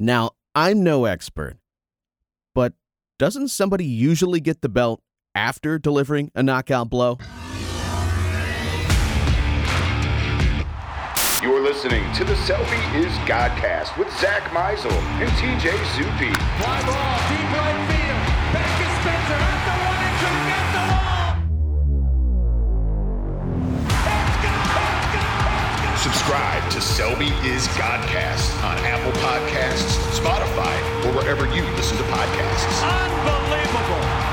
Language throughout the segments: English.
Now, I'm no expert, but doesn't somebody usually get the belt after delivering a knockout blow? You're listening to the Selby is Godcast with Zack Meisel and TJ Zuppe. Fly ball, deep right field. Back is Spencer Subscribe to Selby is Godcast on Apple Podcasts, Spotify, or wherever you listen to podcasts. Unbelievable.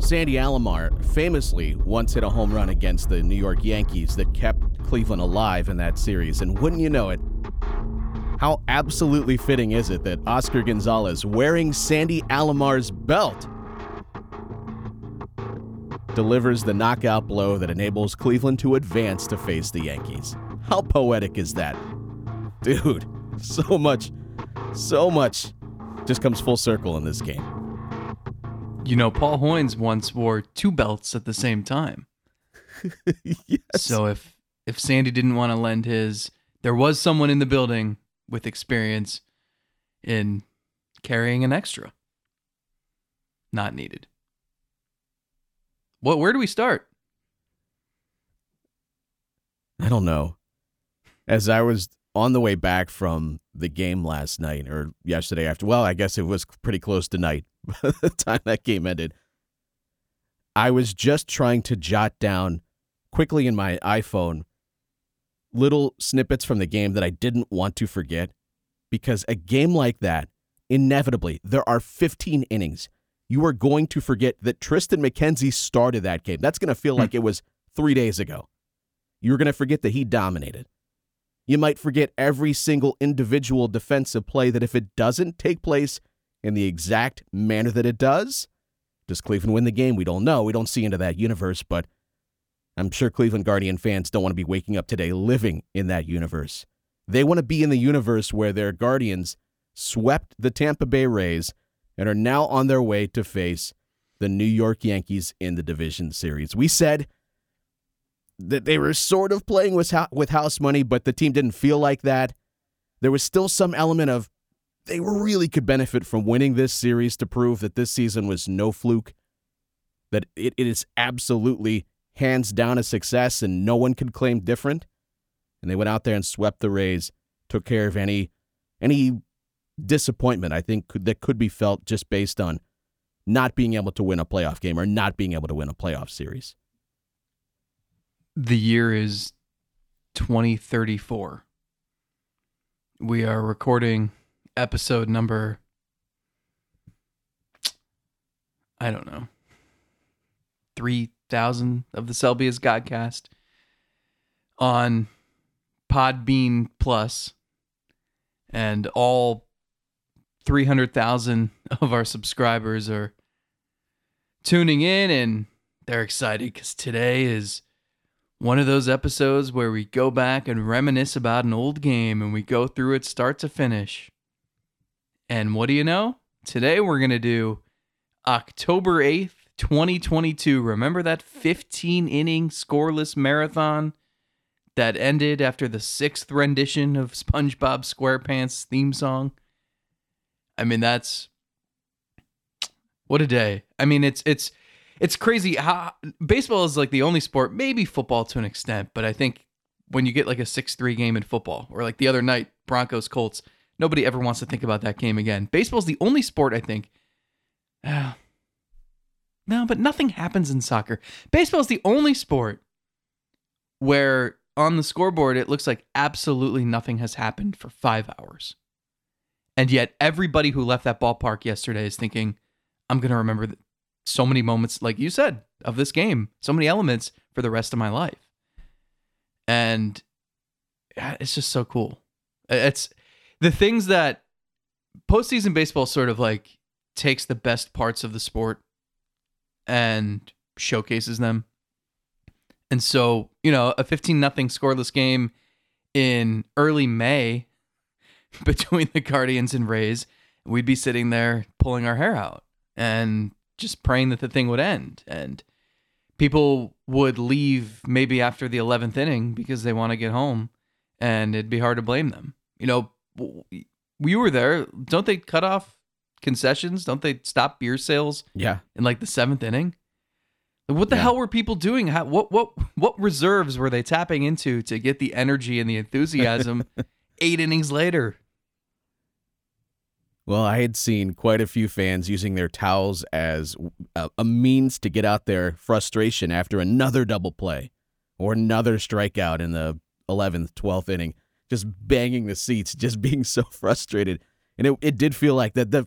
Sandy Alomar famously once hit a home run against the New York Yankees that kept Cleveland alive in that series. And wouldn't you know it, how absolutely fitting is it that Oscar Gonzalez, wearing Sandy Alomar's belt, delivers the knockout blow that enables Cleveland to advance to face the Yankees? How poetic is that? Dude, so much, so much just comes full circle in this game. You know, Paul Hoynes once wore two belts at the same time. yes. So if if Sandy didn't want to lend his, there was someone in the building with experience in carrying an extra. Not needed. What where do we start? I don't know. As I was on the way back from the game last night or yesterday after, well, I guess it was pretty close to night by the time that game ended. I was just trying to jot down quickly in my iPhone little snippets from the game that I didn't want to forget because a game like that, inevitably, there are 15 innings. You are going to forget that Triston McKenzie started that game. That's going to feel hmm. like it was three days ago. You're going to forget that he dominated. You might forget every single individual defensive play that if it doesn't take place in the exact manner that it does, does Cleveland win the game? We don't know. We don't see into that universe, but I'm sure Cleveland Guardian fans don't want to be waking up today living in that universe. They want to be in the universe where their Guardians swept the Tampa Bay Rays and are now on their way to face the New York Yankees in the division series. We said that they were sort of playing with with house money, but the team didn't feel like that. There was still some element of they really could benefit from winning this series to prove that this season was no fluke, that it, it is absolutely hands down a success and no one could claim different. And they went out there and swept the Rays, took care of any any disappointment I think could, that could be felt just based on not being able to win a playoff game or not being able to win a playoff series. The year is 2034. We are recording episode number I don't know. 3000 of the Selby is Godcast on Podbean Plus and all 300,000 of our subscribers are tuning in and they're excited cuz today is one of those episodes where we go back and reminisce about an old game and we go through it start to finish. And what do you know? Today we're going to do October 8th, 2022. Remember that 15 inning scoreless marathon that ended after the sixth rendition of SpongeBob SquarePants theme song? I mean, that's what a day. I mean, it's it's it's crazy how baseball is like the only sport, maybe football to an extent, but I think when you get like a 6-3 game in football or like the other night Broncos Colts, nobody ever wants to think about that game again. Baseball's the only sport I think uh, no, but nothing happens in soccer. Baseball is the only sport where on the scoreboard it looks like absolutely nothing has happened for 5 hours. And yet everybody who left that ballpark yesterday is thinking I'm going to remember so many moments like you said of this game, so many elements for the rest of my life. And it's just so cool. It's the things that postseason baseball sort of like takes the best parts of the sport and showcases them. And so, you know, a 15 nothing scoreless game in early May between the Guardians and Rays, we'd be sitting there pulling our hair out and just praying that the thing would end. And people would leave maybe after the 11th inning because they want to get home and it'd be hard to blame them. You know, we were there. Don't they cut off concessions? Don't they stop beer sales Yeah. in like the seventh inning? What the Yeah. hell were people doing? How, what what what reserves were they tapping into to get the energy and the enthusiasm eight innings later? Well, I had seen quite a few fans using their towels as a, a means to get out their frustration after another double play or another strikeout in the 11th, 12th inning, just banging the seats, just being so frustrated. And it, it did feel like that. The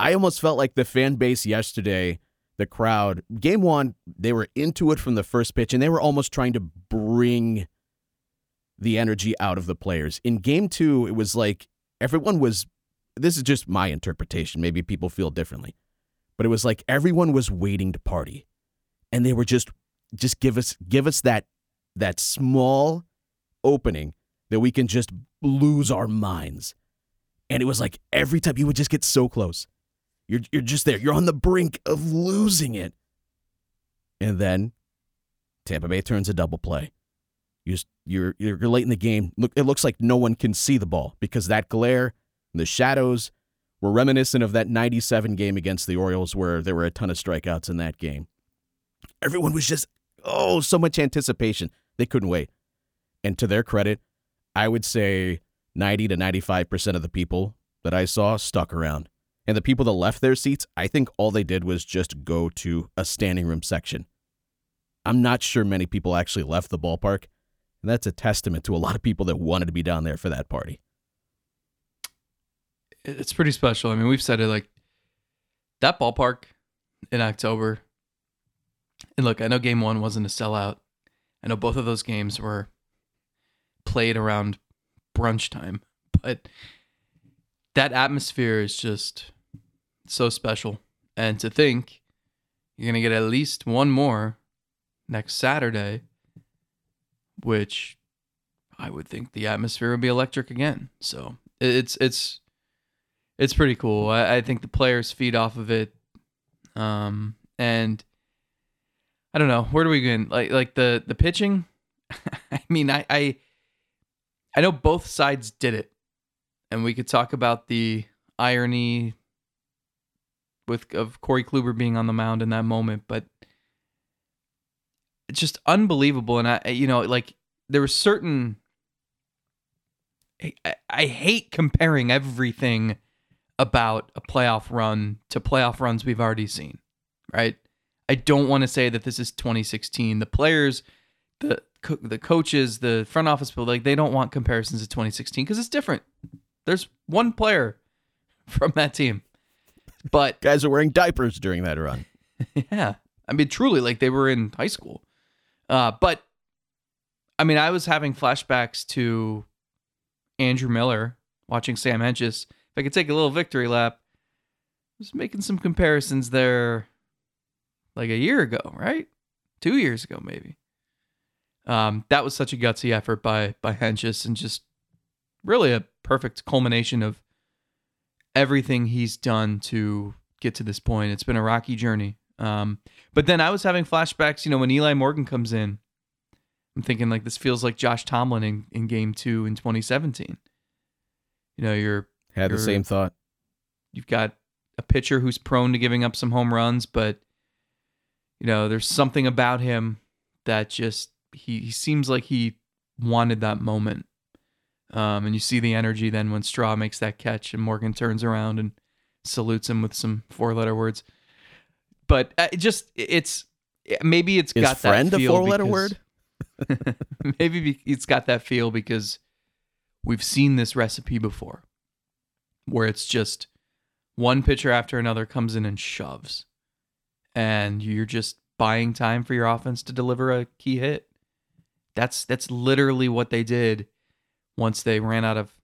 I almost felt like the fan base yesterday, the crowd, game one, they were into it from the first pitch and they were almost trying to bring the energy out of the players. In game two, it was like everyone was this is just my interpretation. Maybe people feel differently. But it was like everyone was waiting to party. And they were just just give us give us that that small opening that we can just lose our minds. And it was like every time you would just get so close. You're you're just there. You're on the brink of losing it. And then Tampa Bay turns a double play. You you're you're late in the game. Look, it looks like no one can see the ball because that glare the shadows were reminiscent of that 97 game against the Orioles where there were a ton of strikeouts in that game. Everyone was just, oh, so much anticipation. They couldn't wait. And to their credit, I would say 90 to 95% of the people that I saw stuck around. And the people that left their seats, I think all they did was just go to a standing room section. I'm not sure many people actually left the ballpark. And that's a testament to a lot of people that wanted to be down there for that party. It's pretty special. I mean, we've said it like that ballpark in October. And look, I know game one wasn't a sellout. I know both of those games were played around brunch time, but that atmosphere is just so special. And to think you're going to get at least one more next Saturday, which I would think the atmosphere would be electric again. So it's, it's, it's pretty cool. I, I think the players feed off of it. Um, and I don't know where do we begin. Like like the the pitching. I mean, I, I I know both sides did it, and we could talk about the irony with of Corey Kluber being on the mound in that moment, but just unbelievable. And I, you know, like there were certain. I, I hate comparing everything about a playoff run to playoff runs we've already seen, right? I don't want to say that this is 2016. The players, the co- the coaches, the front office people, like they don't want comparisons to 2016 because it's different. There's one player from that team, but Guys are wearing diapers during that run. yeah, I mean, truly, like they were in high school. Uh, but I mean, I was having flashbacks to Andrew Miller watching Sam Hentges. If I could take a little victory lap, I was making some comparisons there like a year ago, right? Two years ago, maybe. Um, that was such a gutsy effort by by Hentges and just really a perfect culmination of everything he's done to get to this point. It's been a rocky journey. Um, but then I was having flashbacks, you know, when Eli Morgan comes in, I'm thinking like this feels like Josh Tomlin in, in game two in 2017. You know, you're Had the same thought. you've got a pitcher who's prone to giving up some home runs, but you know, there's something about him that just he, he seems like he wanted that moment. Um, and you see the energy then when Straw makes that catch and Morgan turns around and salutes him with some four letter words. But uh, it just it's maybe it's Is got friend that a four-letter word? maybe it's got that feel because we've seen this recipe before where it's just one pitcher after another comes in and shoves and you're just buying time for your offense to deliver a key hit that's that's literally what they did once they ran out of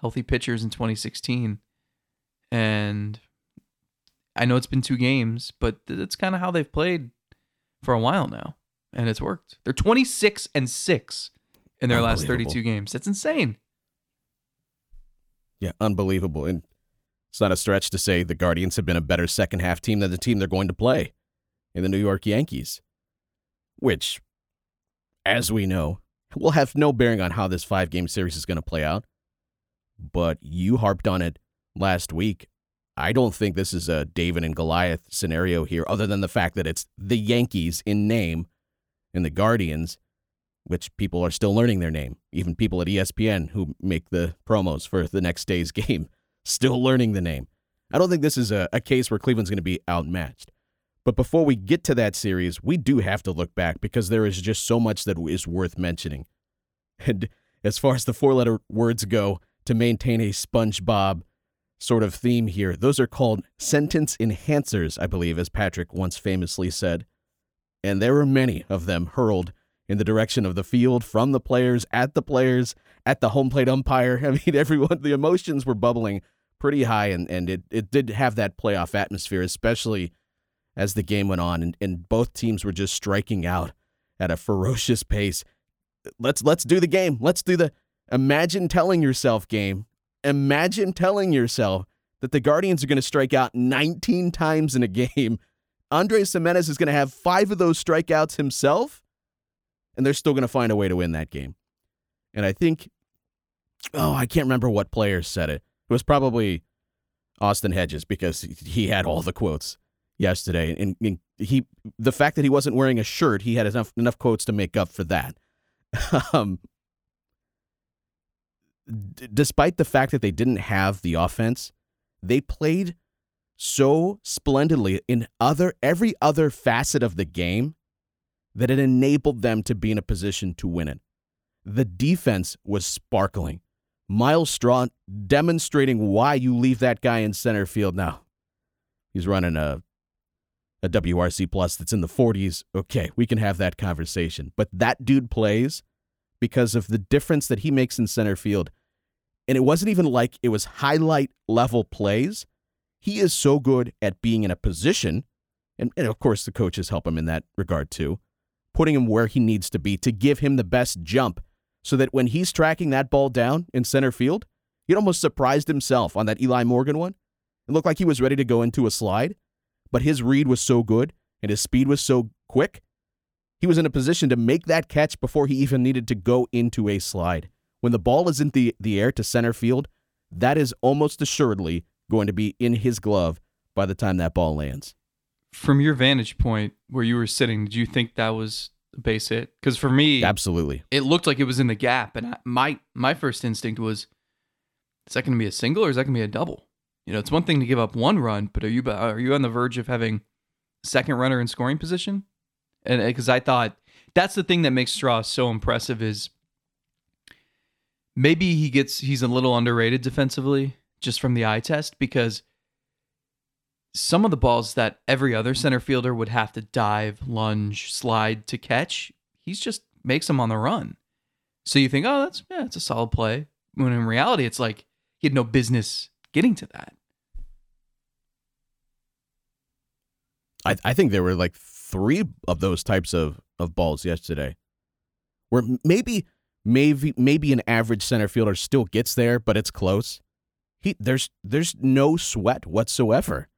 healthy pitchers in 2016 and I know it's been two games but that's kind of how they've played for a while now and it's worked. They're 26 and 6 in their last 32 games. That's insane. Yeah, unbelievable. And it's not a stretch to say the Guardians have been a better second half team than the team they're going to play in the New York Yankees. which, as we know, will have no bearing on how this five game series is going to play out. But you harped on it last week. I don't think this is a David and Goliath scenario here, other than the fact that it's the Yankees in name and the Guardians, which people are still learning their name. Even people at ESPN who make the promos for the next day's game, still learning the name. I don't think this is a, a case where Cleveland's going to be outmatched. But before we get to that series, we do have to look back because there is just so much that is worth mentioning. And as far as the four letter words go, to maintain a SpongeBob sort of theme here, those are called sentence enhancers, I believe, as Patrick once famously said. And there were many of them hurled in the direction of the field from the players, at the players, at the home plate umpire. I mean, everyone, the emotions were bubbling pretty high, and, and it, it did have that playoff atmosphere, especially as the game went on, and, and both teams were just striking out at a ferocious pace. Let's let's do the game. Let's do the imagine telling yourself game. Imagine telling yourself that the Guardians are going to strike out 19 times in a game. Andres Gimenez is going to have five of those strikeouts himself, and they're still going to find a way to win that game. And I think, oh, I can't remember what player said it. It was probably Austin Hedges because he had all the quotes yesterday, and, and he the fact that he wasn't wearing a shirt, he had enough enough quotes to make up for that. um, despite the fact that they didn't have the offense, they played so splendidly in other every other facet of the game that it enabled them to be in a position to win it. The defense was sparkling. Myles Straw demonstrating why you leave that guy in center field now. He's running a a WRC plus that's in the 40s. Okay, we can have that conversation. But that dude plays because of the difference that he makes in center field. And it wasn't even like it was highlight level plays. He is so good at being in a position, and, and of course the coaches help him in that regard too, putting him where he needs to be to give him the best jump so that when he's tracking that ball down in center field, he almost surprised himself on that Eli Morgan one. It looked like he was ready to go into a slide, but his read was so good and his speed was so quick, he was in a position to make that catch before he even needed to go into a slide. When the ball is in the, the air to center field, that is almost assuredly going to be in his glove by the time that ball lands. From your vantage point where you were sitting, did you think that was a base hit? Because for me, Absolutely. it looked like it was in the gap, and I, my my first instinct was, is that going to be a single or is that going to be a double? You know, it's one thing to give up one run, but are you are you on the verge of having second runner in scoring position? And uh, because I thought that's the thing that makes Straw so impressive is maybe he gets he's a little underrated defensively just from the eye test because some of the balls that every other center fielder would have to dive, lunge, slide to catch, he's just makes them on the run. So you think, oh, that's yeah, it's a solid play. When in reality, it's like he had no business getting to that. I, I think there were like three of those types of, of balls yesterday where maybe maybe maybe an average center fielder still gets there, but it's close. He there's there's no sweat whatsoever.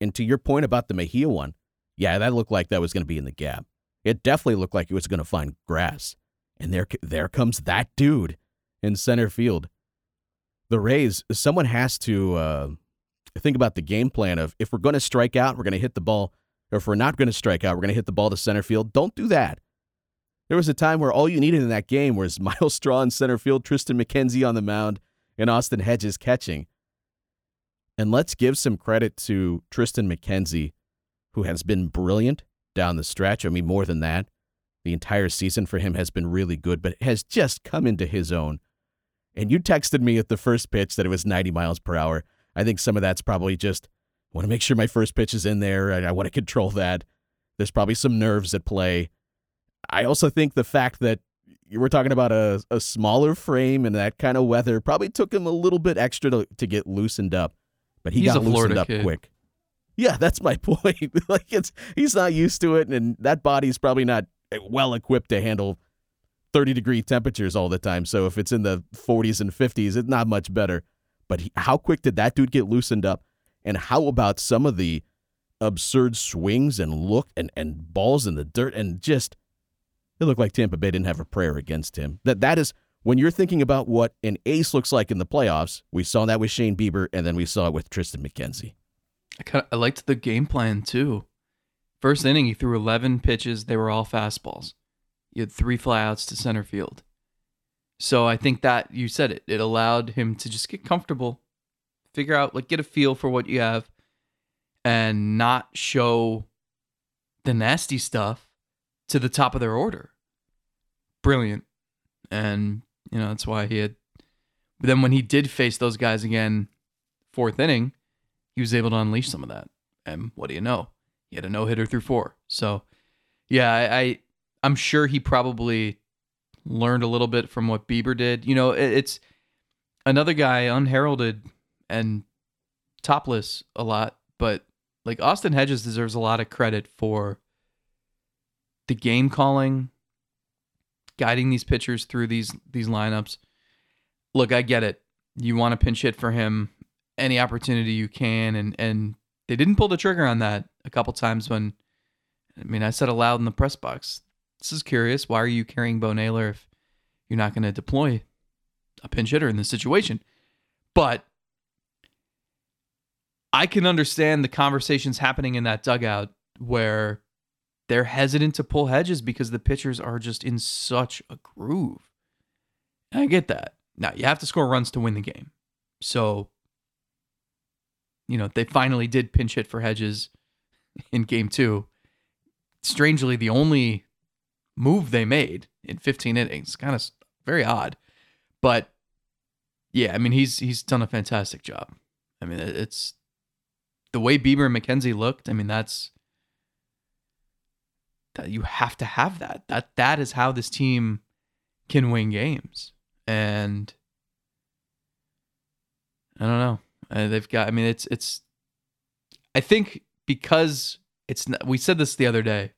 And to your point about the Mejia one, yeah, that looked like that was going to be in the gap. It definitely looked like it was going to find grass. And there there comes that dude in center field. The Rays, someone has to uh, think about the game plan of if we're going to strike out, we're going to hit the ball, or if we're not going to strike out, we're going to hit the ball to center field. Don't do that. There was a time where all you needed in that game was Myles Straw in center field, Triston McKenzie on the mound, and Austin Hedges catching. And let's give some credit to Triston McKenzie, who has been brilliant down the stretch. I mean, more than that, the entire season for him has been really good, but it has just come into his own. And you texted me at the first pitch that it was 90 miles per hour. I think some of that's probably just want to make sure my first pitch is in there. and I want to control that. There's probably some nerves at play. I also think the fact that you were talking about a, a smaller frame and that kind of weather probably took him a little bit extra to, to get loosened up, but he He's got loosened Florida up kid. quick. Yeah, that's my point. like it's he's not used to it, and that body's probably not eh, well equipped to handle 30 degree temperatures all the time. So if it's in the 40s and 50s, it's not much better. But he, how quick did that dude get loosened up? And how about some of the absurd swings and look and, and balls in the dirt and just it looked like Tampa Bay didn't have a prayer against him. That that is when you're thinking about what an ace looks like in the playoffs. We saw that with Shane Bieber, and then we saw it with Triston McKenzie. I kind I liked the game plan too. First inning, he threw 11 pitches. They were all fastballs. You had three flyouts to center field. So I think that you said it. It allowed him to just get comfortable, figure out, like, get a feel for what you have, and not show the nasty stuff to the top of their order. Brilliant. And, you know, that's why he had. But then when he did face those guys again, fourth inning, he was able to unleash some of that. And what do you know? He had a no hitter through four. So, yeah, I, I I'm sure he probably learned a little bit from what Bieber did. You know, it, it's another guy unheralded and topless a lot, but like Austin Hedges deserves a lot of credit for the game calling, guiding these pitchers through these these lineups. Look, I get it. You want to pinch hit for him any opportunity you can, and and they didn't pull the trigger on that a couple times when. I mean, I said aloud in the press box. This is curious. Why are you carrying Bo Naylor if you're not going to deploy a pinch hitter in this situation? But I can understand the conversations happening in that dugout where they're hesitant to pull Hedges because the pitchers are just in such a groove. I get that. Now, you have to score runs to win the game. So, you know, they finally did pinch hit for Hedges in game two. Strangely, the only move they made in 15 innings, kind of very odd. But yeah, I mean, he's he's done a fantastic job. I mean, it's the way Bieber and McKenzie looked. I mean, that's that you have to have that. That that is how this team can win games. And I don't know. Uh, they've got. I mean, it's it's. I think because it's. Not, we said this the other day.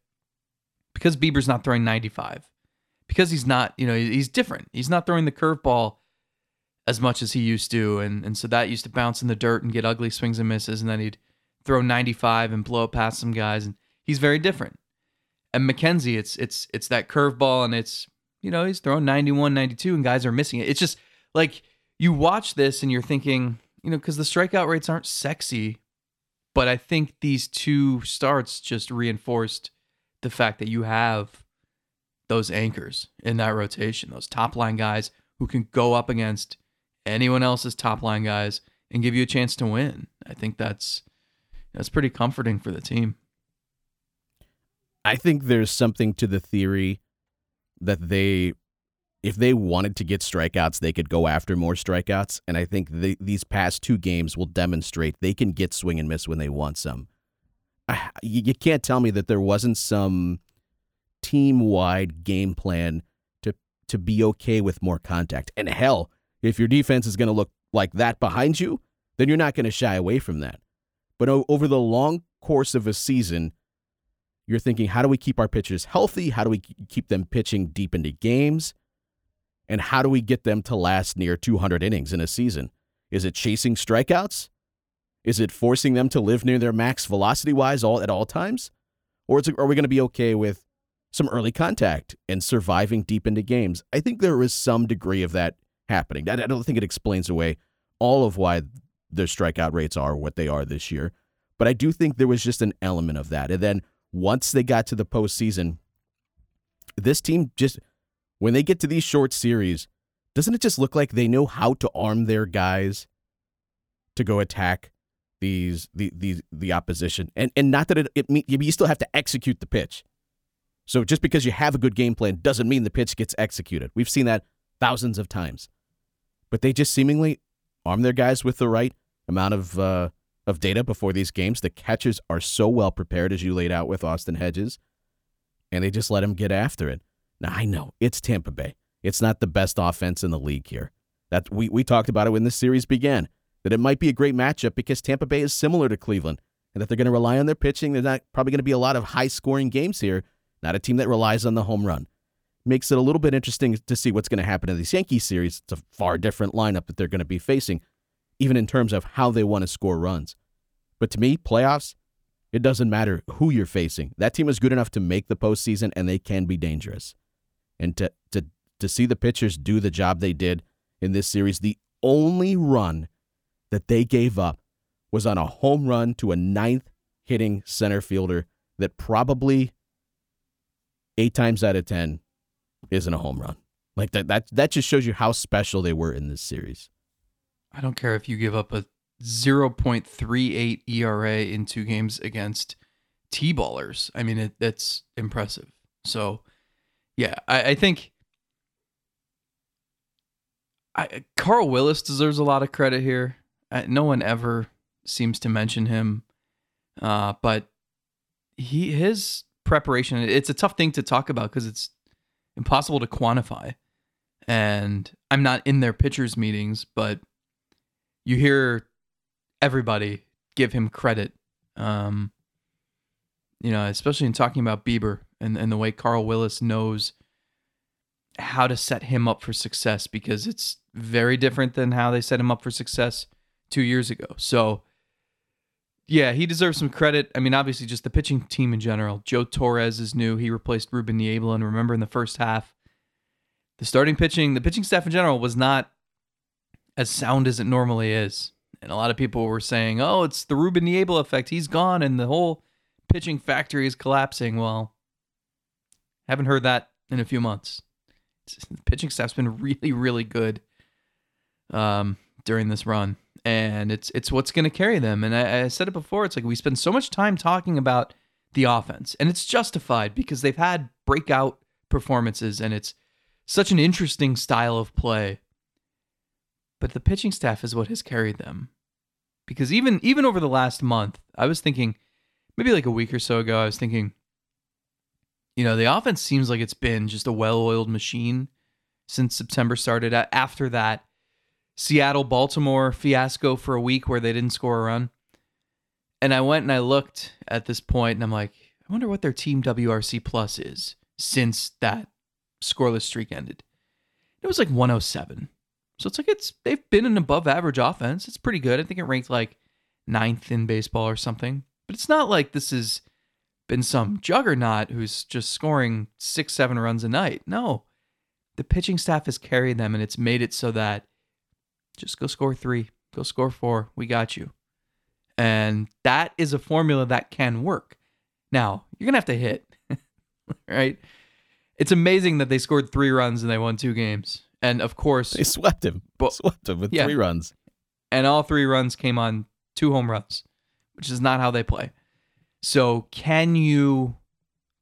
Because Bieber's not throwing 95, because he's not. You know, he's different. He's not throwing the curveball as much as he used to, and and so that used to bounce in the dirt and get ugly swings and misses, and then he'd throw 95 and blow up past some guys, and he's very different. And McKenzie, it's it's it's that curveball, and it's you know he's throwing 91, 92, and guys are missing it. It's just like you watch this and you're thinking, you know, because the strikeout rates aren't sexy, but I think these two starts just reinforced the fact that you have those anchors in that rotation, those top line guys who can go up against anyone else's top line guys and give you a chance to win. I think that's that's pretty comforting for the team. I think there's something to the theory that they if they wanted to get strikeouts, they could go after more strikeouts. And I think the, these past two games will demonstrate they can get swing and miss when they want some. You, you can't tell me that there wasn't some team wide game plan to to be okay with more contact. And hell, if your defense is going to look like that behind you, then you're not going to shy away from that. But over the long course of a season, you're thinking, how do we keep our pitchers healthy? How do we keep them pitching deep into games? And how do we get them to last near 200 innings in a season? Is it chasing strikeouts? Is it forcing them to live near their max velocity wise all at all times? Or it, are we going to be okay with some early contact and surviving deep into games? I think there is some degree of that happening. I don't think it explains away all of why their strikeout rates are what they are this year. But I do think there was just an element of that. And then once they got to the postseason, this team just when they get to these short series, doesn't it just look like they know how to arm their guys to go attack these the the the opposition? And and not that it, it you still have to execute the pitch. So just because you have a good game plan doesn't mean the pitch gets executed. We've seen that thousands of times. But they just seemingly arm their guys with the right amount of uh, of data before these games. The catchers are so well prepared, as you laid out with Austin Hedges, and they just let him get after it. Now I know it's Tampa Bay. It's not the best offense in the league here. That we we talked about it when this series began. That it might be a great matchup because Tampa Bay is similar to Cleveland, and that they're going to rely on their pitching. There's not probably going to be a lot of high scoring games here. Not a team that relies on the home run. Makes it a little bit interesting to see what's going to happen in this Yankee series. It's a far different lineup that they're going to be facing, even in terms of how they want to score runs. But to me, playoffs, It doesn't matter who you're facing. That team is good enough to make the postseason, and they can be dangerous. And to to to see the pitchers do the job they did in this series, the only run that they gave up was on a home run to a ninth hitting center fielder that probably eight times out of ten isn't a home run. Like that that that just shows you how special they were in this series. I don't care if you give up a 0.38 ERA in two games against T-ballers. I mean, it, that's impressive. So, yeah, I, I think I, Carl Willis deserves a lot of credit here. Uh, no one ever seems to mention him, uh, but he his preparation. It's a tough thing to talk about because it's impossible to quantify. And I'm not in their pitchers meetings, but you hear everybody give him credit. Um, you know, especially in talking about Bieber and, and the way Carl Willis knows how to set him up for success because it's very different than how they set him up for success two years ago. So, yeah, he deserves some credit. I mean, obviously, just the pitching team in general. Joe Torres is new. He replaced Ruben Niebla. And remember, in the first half, the starting pitching, the pitching staff in general was not as sound as it normally is. And a lot of people were saying, oh, it's the Ruben Niebla effect. He's gone and the whole pitching factory is collapsing. Well, haven't heard that in a few months. The pitching staff's been really, really good um, during this run. And it's it's what's going to carry them. And I, I said it before. It's like we spend so much time talking about the offense, and it's justified because they've had breakout performances, and it's such an interesting style of play but the pitching staff is what has carried them. Because even even over the last month, I was thinking maybe like a week or so ago, I was thinking you know, the offense seems like it's been just a well-oiled machine since September started. After that Seattle Baltimore fiasco for a week where they didn't score a run. And I went and I looked at this point and I'm like, I wonder what their team WRC plus is since that scoreless streak ended. It was like 107. So it's like it's they've been an above average offense. It's pretty good. I think it ranked like ninth in baseball or something. But it's not like this has been some juggernaut who's just scoring six, seven runs a night. No. The pitching staff has carried them and it's made it so that just go score three, go score four. We got you. And that is a formula that can work. Now, you're going to have to hit, right? It's amazing that they scored three runs and they won two games. And of course, they swept him. But, swept him with yeah. three runs. And all three runs came on two home runs, which is not how they play. So, can you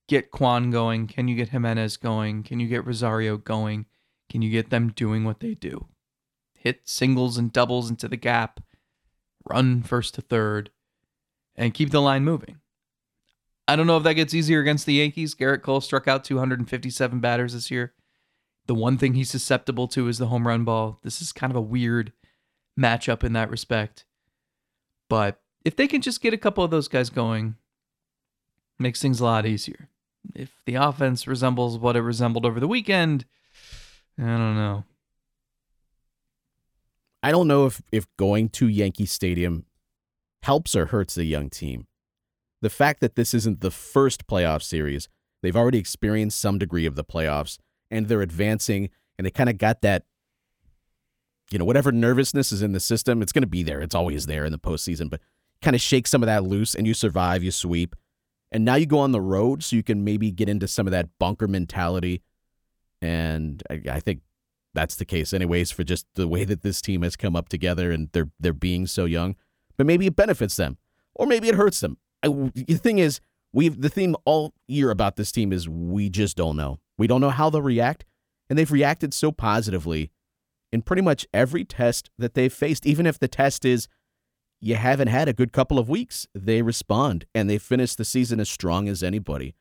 get Kwan going? Can you get Gimenez going? Can you get Rosario going? Can you get them doing what they do? Hit singles and doubles into the gap, run first to third, and keep the line moving. I don't know if that gets easier against the Yankees. Gerrit Cole struck out 257 batters this year. The one thing he's susceptible to is the home run ball. This is kind of a weird matchup in that respect. But if they can just get a couple of those guys going, makes things a lot easier. If the offense resembles what it resembled over the weekend, I don't know. I don't know if, if going to Yankee Stadium helps or hurts the young team. The fact that this isn't the first playoff series, they've already experienced some degree of the playoffs, and they're advancing and they kind of got that you know whatever nervousness is in the system it's going to be there. It's always there in the postseason but kind of shake some of that loose and you survive you sweep. And now you go on the road so you can maybe get into some of that bunker mentality. And I, I think that's the case anyways for just the way that this team has come up together and they're they're being so young. But maybe it benefits them or maybe it hurts them. I, the thing is we the theme all year about this team is we just don't know we don't know how they'll react, and they've reacted so positively in pretty much every test that they've faced. Even if the test is you haven't had a good couple of weeks, they respond and they finish the season as strong as anybody,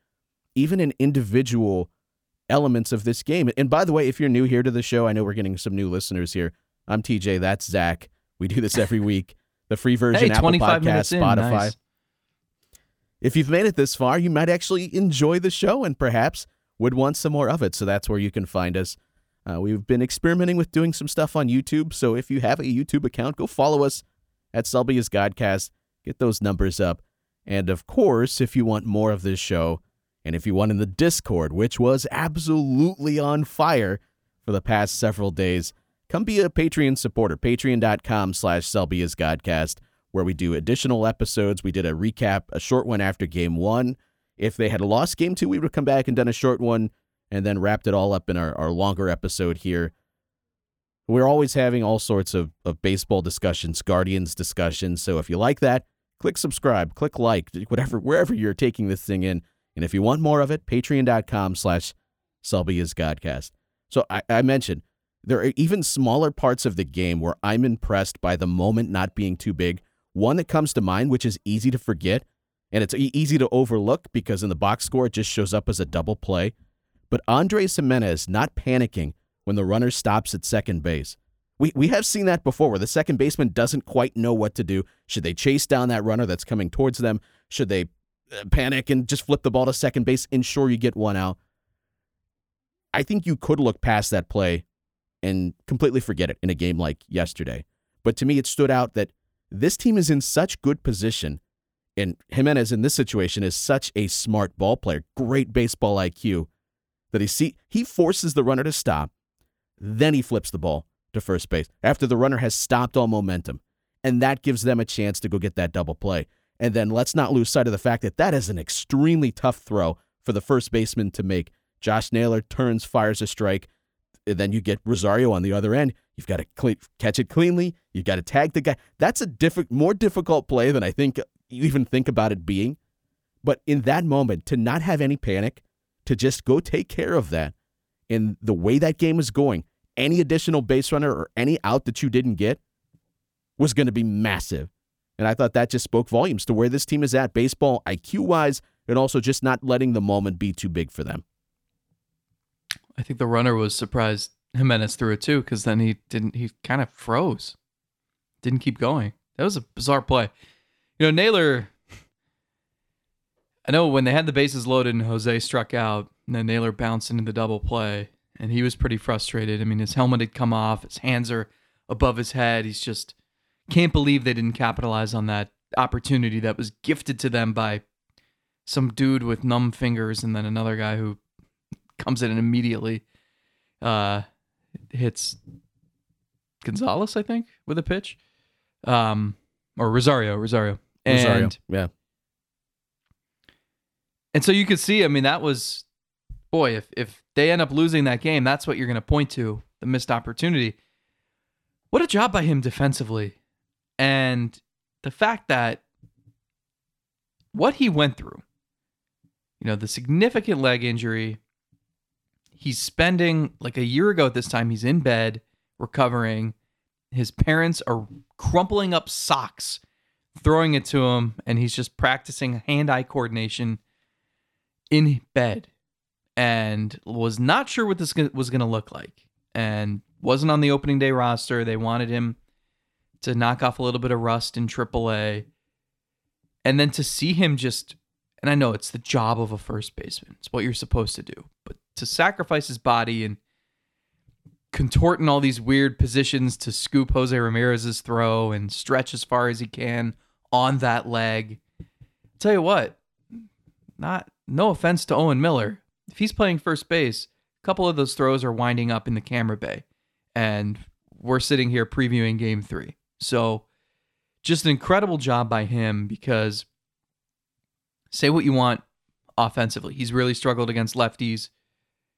even in individual elements of this game. And by the way, if you're new here to the show, I know we're getting some new listeners here. I'm TJ, that's Zack. We do this every week. The free version, hey, Apple Podcast, Spotify. Nice. If you've made it this far, you might actually enjoy the show and perhaps would want some more of it. So that's where you can find us. Uh, we've been experimenting with doing some stuff on YouTube. So if you have a YouTube account, go follow us at Selby's Godcast. Get those numbers up. And of course, if you want more of this show, and if you want in the Discord, which was absolutely on fire for the past several days, come be a Patreon supporter. Patreon.com slash Selby's Godcast, where we do additional episodes. We did a recap, a short one after game one. If they had lost game two, we would have come back and done a short one and then wrapped it all up in our, our longer episode here. We're always having all sorts of, of baseball discussions, Guardians discussions. So if you like that, click subscribe, click like, whatever, wherever you're taking this thing in. And if you want more of it, patreon.com slash Godcast. So I, I mentioned there are even smaller parts of the game where I'm impressed by the moment not being too big. One that comes to mind, which is easy to forget, and it's easy to overlook because in the box score it just shows up as a double play. But Andres Gimenez not panicking when the runner stops at second base. We, we have seen that before where the second baseman doesn't quite know what to do. Should they chase down that runner that's coming towards them? Should they uh, panic and just flip the ball to second base, ensure you get one out? I think you could look past that play and completely forget it in a game like yesterday. But to me, it stood out that this team is in such good position, and Gimenez in this situation is such a smart ball player, great baseball IQ, that he see he forces the runner to stop, then he flips the ball to first base after the runner has stopped all momentum, and that gives them a chance to go get that double play. And then let's not lose sight of the fact that that is an extremely tough throw for the first baseman to make. Josh Naylor turns, fires a strike. And then you get Rosario on the other end. You've got to catch it cleanly. You've got to tag the guy. That's a diff- more difficult play than I think you even think about it being. But in that moment, to not have any panic, to just go take care of that in the way that game is going, any additional base runner or any out that you didn't get was going to be massive. And I thought that just spoke volumes to where this team is at, baseball IQ wise, and also just not letting the moment be too big for them. I think the runner was surprised Gimenez threw it too, because then he didn't. He kind of froze, didn't keep going. That was a bizarre play. You know, Naylor. I know when they had the bases loaded and Jose struck out, and then Naylor bounced into the double play, and he was pretty frustrated. I mean, his helmet had come off, his hands are above his head. He's just can't believe they didn't capitalize on that opportunity that was gifted to them by some dude with numb fingers and then another guy who comes in and immediately uh, hits Gonzalez, I think, with a pitch. Um, or Rosario, Rosario. And, Rosario, yeah. And so you could see, I mean, that was, boy, if, if they end up losing that game, that's what you're going to point to the missed opportunity. What a job by him defensively. And the fact that what he went through, you know, the significant leg injury, he's spending like a year ago at this time, he's in bed recovering. His parents are crumpling up socks, throwing it to him, and he's just practicing hand eye coordination in bed and was not sure what this was going to look like and wasn't on the opening day roster. They wanted him to knock off a little bit of rust in AAA. And then to see him just, and I know it's the job of a first baseman, it's what you're supposed to do, but to sacrifice his body and contort in all these weird positions to scoop Jose Ramirez's throw and stretch as far as he can on that leg. Tell you what, not no offense to Owen Miller. If he's playing first base, a couple of those throws are winding up in the camera bay. And we're sitting here previewing game three. So just an incredible job by him because say what you want offensively. He's really struggled against lefties.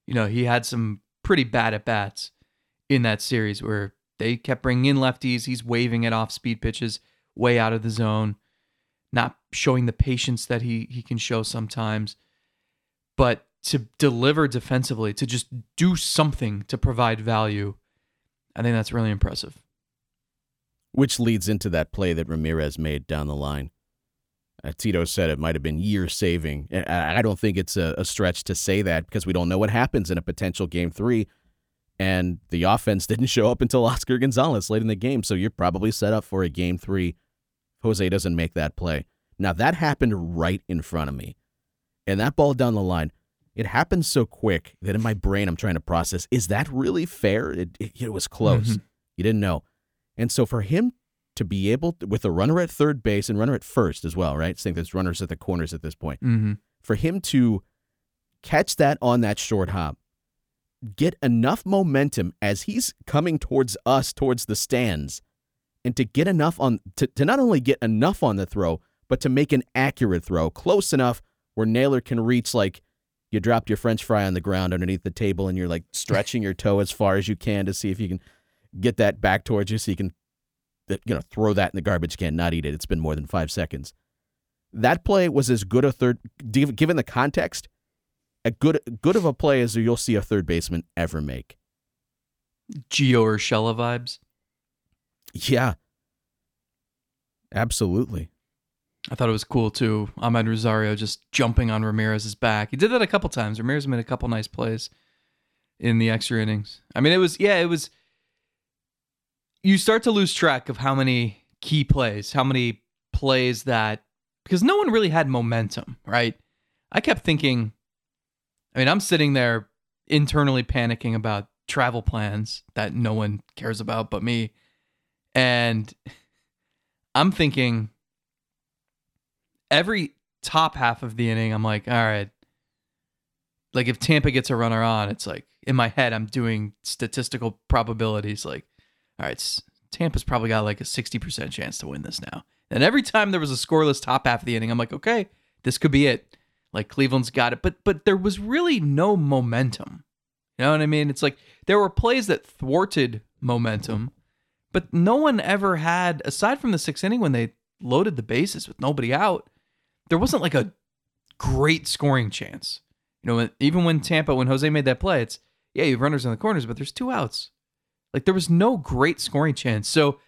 You know, he had some pretty bad at bats in that series where they kept bringing in lefties. He's waving it off speed pitches way out of the zone, not showing the patience that he he can show sometimes. But to deliver defensively, to just do something to provide value, I think that's really impressive. Which leads into that play that Ramirez made down the line. Uh, Tito said it might have been year saving. I don't think it's a, a stretch to say that because we don't know what happens in a potential game three. And the offense didn't show up until Oscar Gonzalez late in the game. So you're probably set up for a game three. Jose doesn't make that play. Now, that happened right in front of me. And that ball down the line, it happened so quick that in my brain, I'm trying to process is that really fair? It, it, it was close. Mm-hmm. You didn't know. And so for him to be able to, with a runner at third base and runner at first as well, right? Think there's runners at the corners at this point. Mm-hmm. For him to catch that on that short hop, get enough momentum as he's coming towards us, towards the stands, and to get enough on to, to not only get enough on the throw, but to make an accurate throw, close enough where Naylor can reach like you dropped your French fry on the ground underneath the table and you're like stretching your toe as far as you can to see if you can get that back towards you so you can you know throw that in the garbage can, not eat it. It's been more than five seconds. That play was as good a third given the context, a good good of a play as you'll see a third baseman ever make. Gio Urshela vibes. Yeah. Absolutely. I thought it was cool too. Amed Rosario just jumping on Ramirez's back. He did that a couple times. Ramirez made a couple nice plays in the extra innings. I mean, it was yeah, it was. You start to lose track of how many key plays, how many plays that because no one really had momentum, right? I kept thinking. I mean, I'm sitting there internally panicking about travel plans that no one cares about but me, and I'm thinking every top half of the inning, I'm like, all right. Like if Tampa gets a runner on, it's like in my head, I'm doing statistical probabilities. Like, all right, Tampa's probably got like a 60% chance to win this now. And every time there was a scoreless top half of the inning, I'm like, okay, this could be it. Like Cleveland's got it, but but there was really no momentum. You know what I mean? It's like there were plays that thwarted momentum, but no one ever had aside from the sixth inning when they loaded the bases with nobody out. There wasn't like a great scoring chance. You know, even when Tampa, when Jose made that play, it's yeah, you have runners in the corners, but there's two outs. Like there was no great scoring chance. So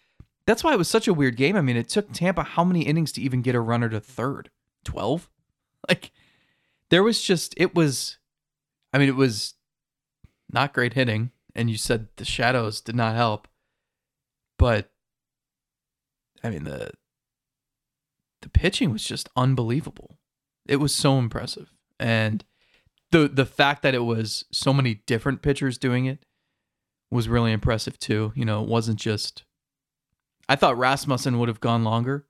that's why it was such a weird game. I mean, it took Tampa how many innings to even get a runner to third? 12? Like there was just it was I mean, it was not great hitting and you said the shadows did not help. But I mean, the the pitching was just unbelievable. It was so impressive. And the the fact that it was so many different pitchers doing it was really impressive too. You know, it wasn't just I thought Rasmussen would have gone longer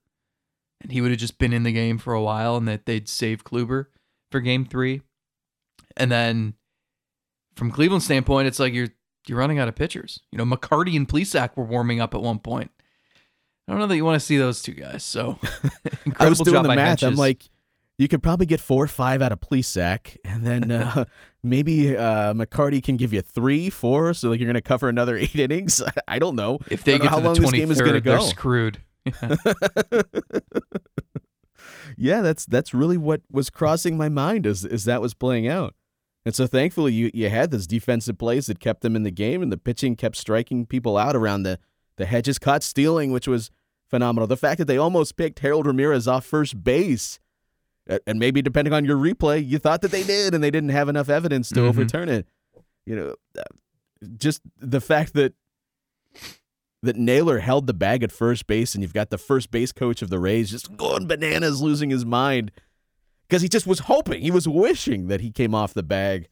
and he would have just been in the game for a while and that they'd save Kluber for game 3. And then from Cleveland's standpoint, it's like you're you're running out of pitchers. You know, McCarty and Plesac were warming up at one point. I don't know that you want to see those two guys. So I was doing the math. I'm like, you could probably get four or five out of Plesac, and then uh, maybe uh, McCarty can give you three, four, so like you're going to cover another eight innings. I don't know. if they don't get to how the long this game is going to 23rd, they're screwed. yeah, that's that's really what was crossing my mind as as that was playing out. And so thankfully you you had those defensive plays that kept them in the game and the pitching kept striking people out around the the hedges caught stealing, which was phenomenal. The fact that they almost picked Harold Ramirez off first base. And maybe depending on your replay, you thought that they did and they didn't have enough evidence to Mhm. overturn it. You know, uh, just the fact that that Naylor held the bag at first base, and you've got the first base coach of the Rays just going bananas, losing his mind because he just was hoping, he was wishing that he came off the bag,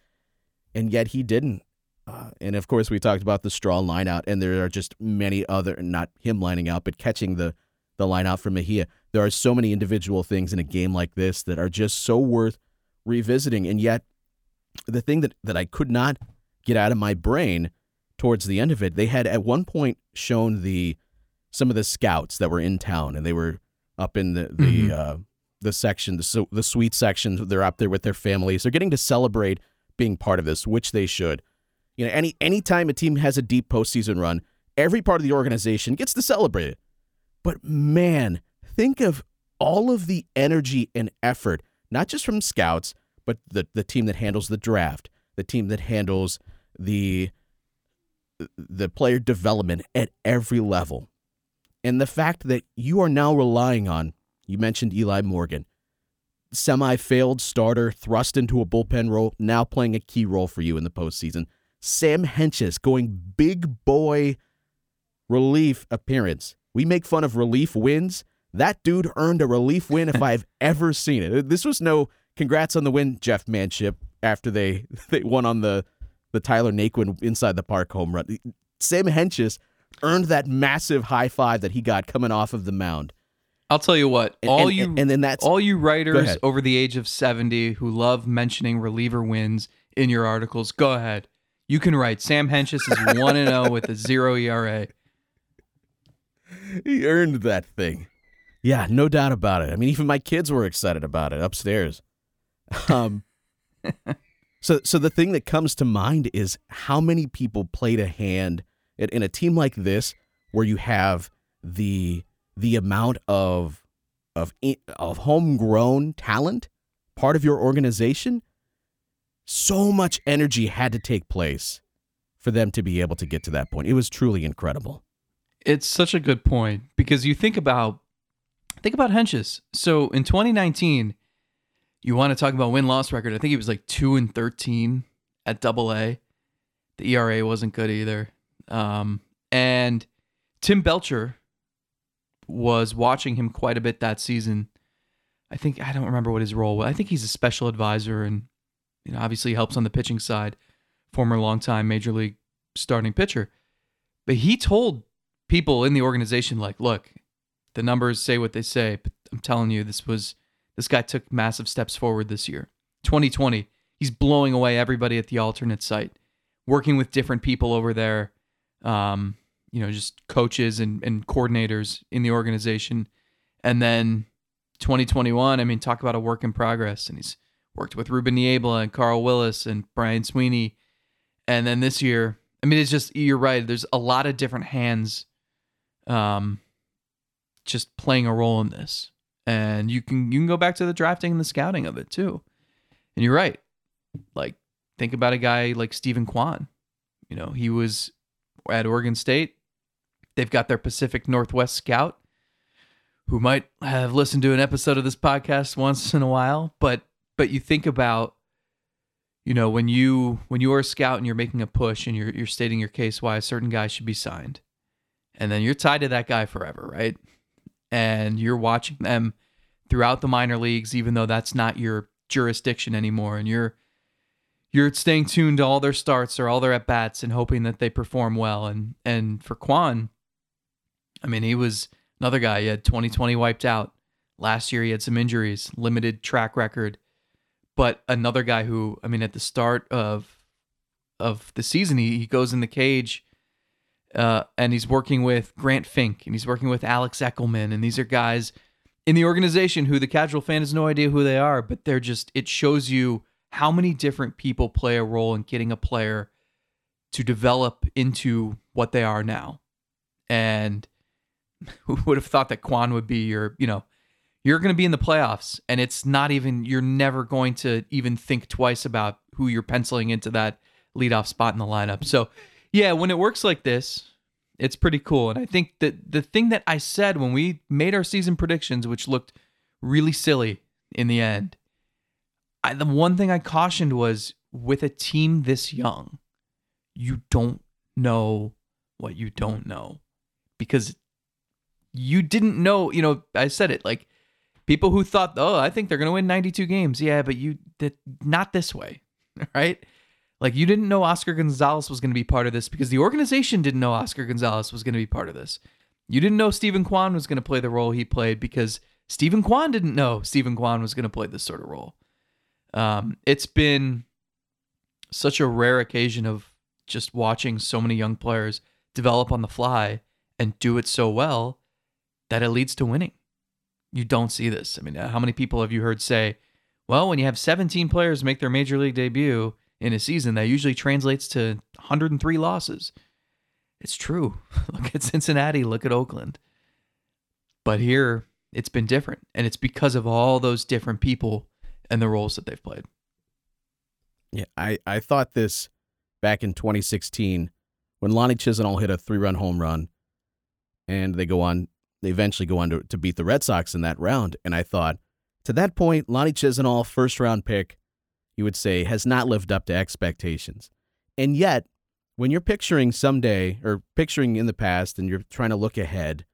and yet he didn't. Uh, and of course, we talked about the straw line out, and there are just many other, not him lining out, but catching the the line out from Mejia. There are so many individual things in a game like this that are just so worth revisiting, and yet the thing that that I could not get out of my brain towards the end of it, they had at one point shown the some of the scouts that were in town, and they were up in the the Mhm. uh, the section, the su- the suite section. They're up there with their families. They're getting to celebrate being part of this, which they should. You know, any anytime a team has a deep postseason run, every part of the organization gets to celebrate it. But man, think of all of the energy and effort, not just from scouts, but the the team that handles the draft, the team that handles the the player development at every level. And the fact that you are now relying on, you mentioned Eli Morgan, semi failed starter, thrust into a bullpen role, now playing a key role for you in the postseason. Sam Hentges going big boy relief appearance. We make fun of relief wins. That dude earned a relief win if I've ever seen it. This was no congrats on the win, Jeff Manship, after they, they won on the, the Tyler Naquin inside the park home run. Sam Hentges earned that massive high five that he got coming off of the mound. I'll tell you what. And, all and- you and, and then that's all you writers over the age of 70 who love mentioning reliever wins in your articles, go ahead. You can write Sam Hentges is 1 and 0 with a 0 ERA. he earned that thing. Yeah, no doubt about it. I mean, even my kids were excited about it upstairs. Um, so, so the thing that comes to mind is how many people played a hand in, in a team like this, where you have the the amount of of of homegrown talent part of your organization. So much energy had to take place for them to be able to get to that point. It was truly incredible. It's such a good point because you think about think about Hentges. So in 2019, you want to talk about win loss record. I think he was like 2 and 13 at double A. The ERA wasn't good either. Um, and Tim Belcher was watching him quite a bit that season. I think I don't remember what his role was. I think he's a special advisor and you know obviously helps on the pitching side. Former longtime major league starting pitcher. But he told people in the organization like, look, the numbers say what they say, but I'm telling you this was this guy took massive steps forward this year. 2020, he's blowing away everybody at the alternate site, working with different people over there. Um, you know, just coaches and, and coordinators in the organization. And then 2021, I mean, talk about a work in progress. And he's worked with Ruben Niebla and Carl Willis and Brian Sweeney. And then this year, I mean, it's just, you're right. There's a lot of different hands um, just playing a role in this. And you can you can go back to the drafting and the scouting of it too. And you're right. Like think about a guy like Steven Kwan. You know, he was at Oregon State. They've got their Pacific Northwest scout who might have listened to an episode of this podcast once in a while, but but you think about you know, when you when you are a scout and you're making a push and you're you're stating your case why a certain guy should be signed. And then you're tied to that guy forever, right? And you're watching them throughout the minor leagues even though that's not your jurisdiction anymore and you're you're staying tuned to all their starts or all their at bats and hoping that they perform well. And and for Kwan, I mean, he was another guy. He had 2020 wiped out. Last year, he had some injuries, limited track record. But another guy who, I mean, at the start of of the season, he, he goes in the cage uh, and he's working with Grant Fink and he's working with Alex Eckelman. And these are guys in the organization who the casual fan has no idea who they are, but they're just, it shows you how many different people play a role in getting a player to develop into what they are now. And who would have thought that Kwan would be your, you know, you're going to be in the playoffs and it's not even, you're never going to even think twice about who you're penciling into that leadoff spot in the lineup. So, yeah, when it works like this, it's pretty cool. And I think that the thing that I said when we made our season predictions, which looked really silly in the end, I, the one thing I cautioned was with a team this young, you don't know what you don't know because you didn't know. You know, I said it like people who thought, oh, I think they're going to win 92 games. Yeah, but you that not this way, right? Like you didn't know Oscar Gonzalez was going to be part of this because the organization didn't know Oscar Gonzalez was going to be part of this. You didn't know Steven Kwan was going to play the role he played because Steven Kwan didn't know Steven Kwan was going to play this sort of role. Um, it's been such a rare occasion of just watching so many young players develop on the fly and do it so well that it leads to winning. You don't see this. I mean, how many people have you heard say, well, when you have 17 players make their major league debut in a season, that usually translates to 103 losses? It's true. Look at Cincinnati, look at Oakland. But here, it's been different. And it's because of all those different people and the roles that they've played. Yeah, I, I thought this back in 2016 when Lonnie Chisenhall hit a three run home run and they go on, they eventually go on to, to beat the Red Sox in that round. And I thought, to that point, Lonnie Chisenhall, first round pick, you would say, has not lived up to expectations. And yet, when you're picturing someday or picturing in the past and you're trying to look ahead,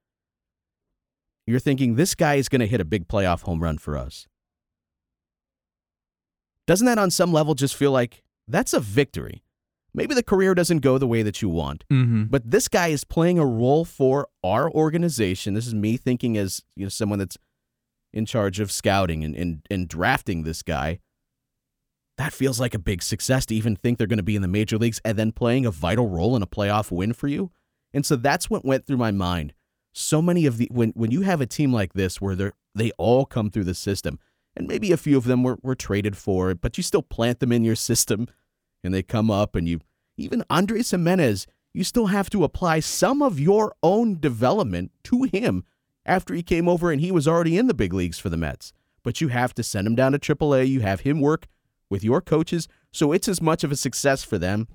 you're thinking, this guy is going to hit a big playoff home run for us. Doesn't that on some level just feel like that's a victory? maybe the career doesn't go the way that you want, Mm-hmm. but this guy is playing a role for our organization. This is me thinking as you know someone that's in charge of scouting and, and, and drafting this guy. That feels like a big success to even think they're going to be in the major leagues and then playing a vital role in a playoff win for you. And so that's what went through my mind. So many of the when when you have a team like this where they they all come through the system, and maybe a few of them were, were traded for but you still plant them in your system and they come up and you even Andres Gimenez, you still have to apply some of your own development to him after he came over and he was already in the big leagues for the Mets. But you have to send him down to AAA. You have him work with your coaches. So it's as much of a success for them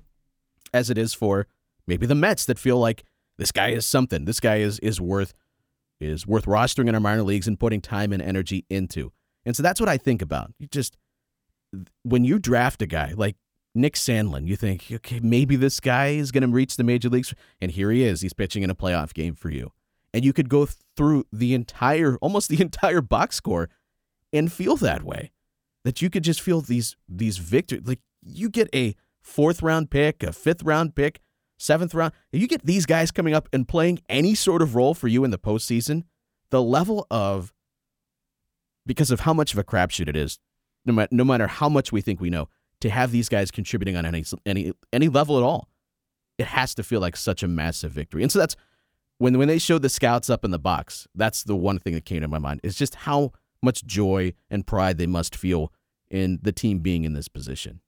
as it is for maybe the Mets that feel like this guy is something. This guy is is worth is worth rostering in our minor leagues and putting time and energy into. And so that's what I think about. You just when you draft a guy like Nick Sandlin, you think, okay, maybe this guy is going to reach the major leagues, and here he is. He's pitching in a playoff game for you, and you could go through the entire, almost the entire box score, and feel that way. That you could just feel these these victories. Like you get a fourth round pick, a fifth round pick, seventh round. You get these guys coming up and playing any sort of role for you in the postseason, the level of because of how much of a crapshoot it is, no matter no matter how much we think we know, to have these guys contributing on any any any level at all, it has to feel like such a massive victory. And so that's when when they showed the scouts up in the box, that's the one thing that came to my mind. Is just how much joy and pride they must feel in the team being in this position.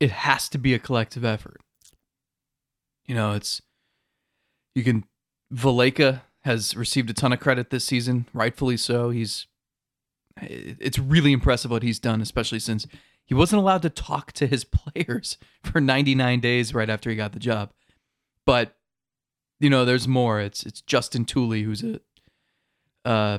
it has to be a collective effort. You know, it's you can Valaika has received a ton of credit this season, rightfully so. He's it's really impressive what he's done, especially since he wasn't allowed to talk to his players for 99 days right after he got the job. But you know, there's more. It's it's Justin Tooley who's a uh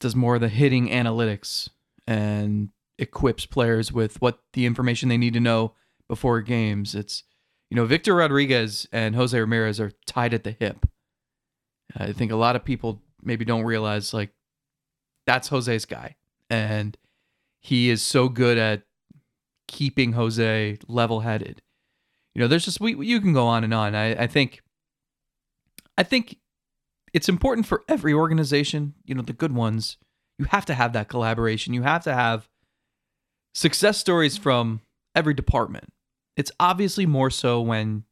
does more of the hitting analytics and equips players with what the information they need to know before games. It's you know Victor Rodriguez and Jose Ramirez are tied at the hip. I think a lot of people maybe don't realize like that's Jose's guy, and he is so good at keeping Jose level-headed. You know, there's just we you can go on and on. I, I think I think it's important for every organization, you know, the good ones, you have to have that collaboration. You have to have success stories from every department. It's obviously more so when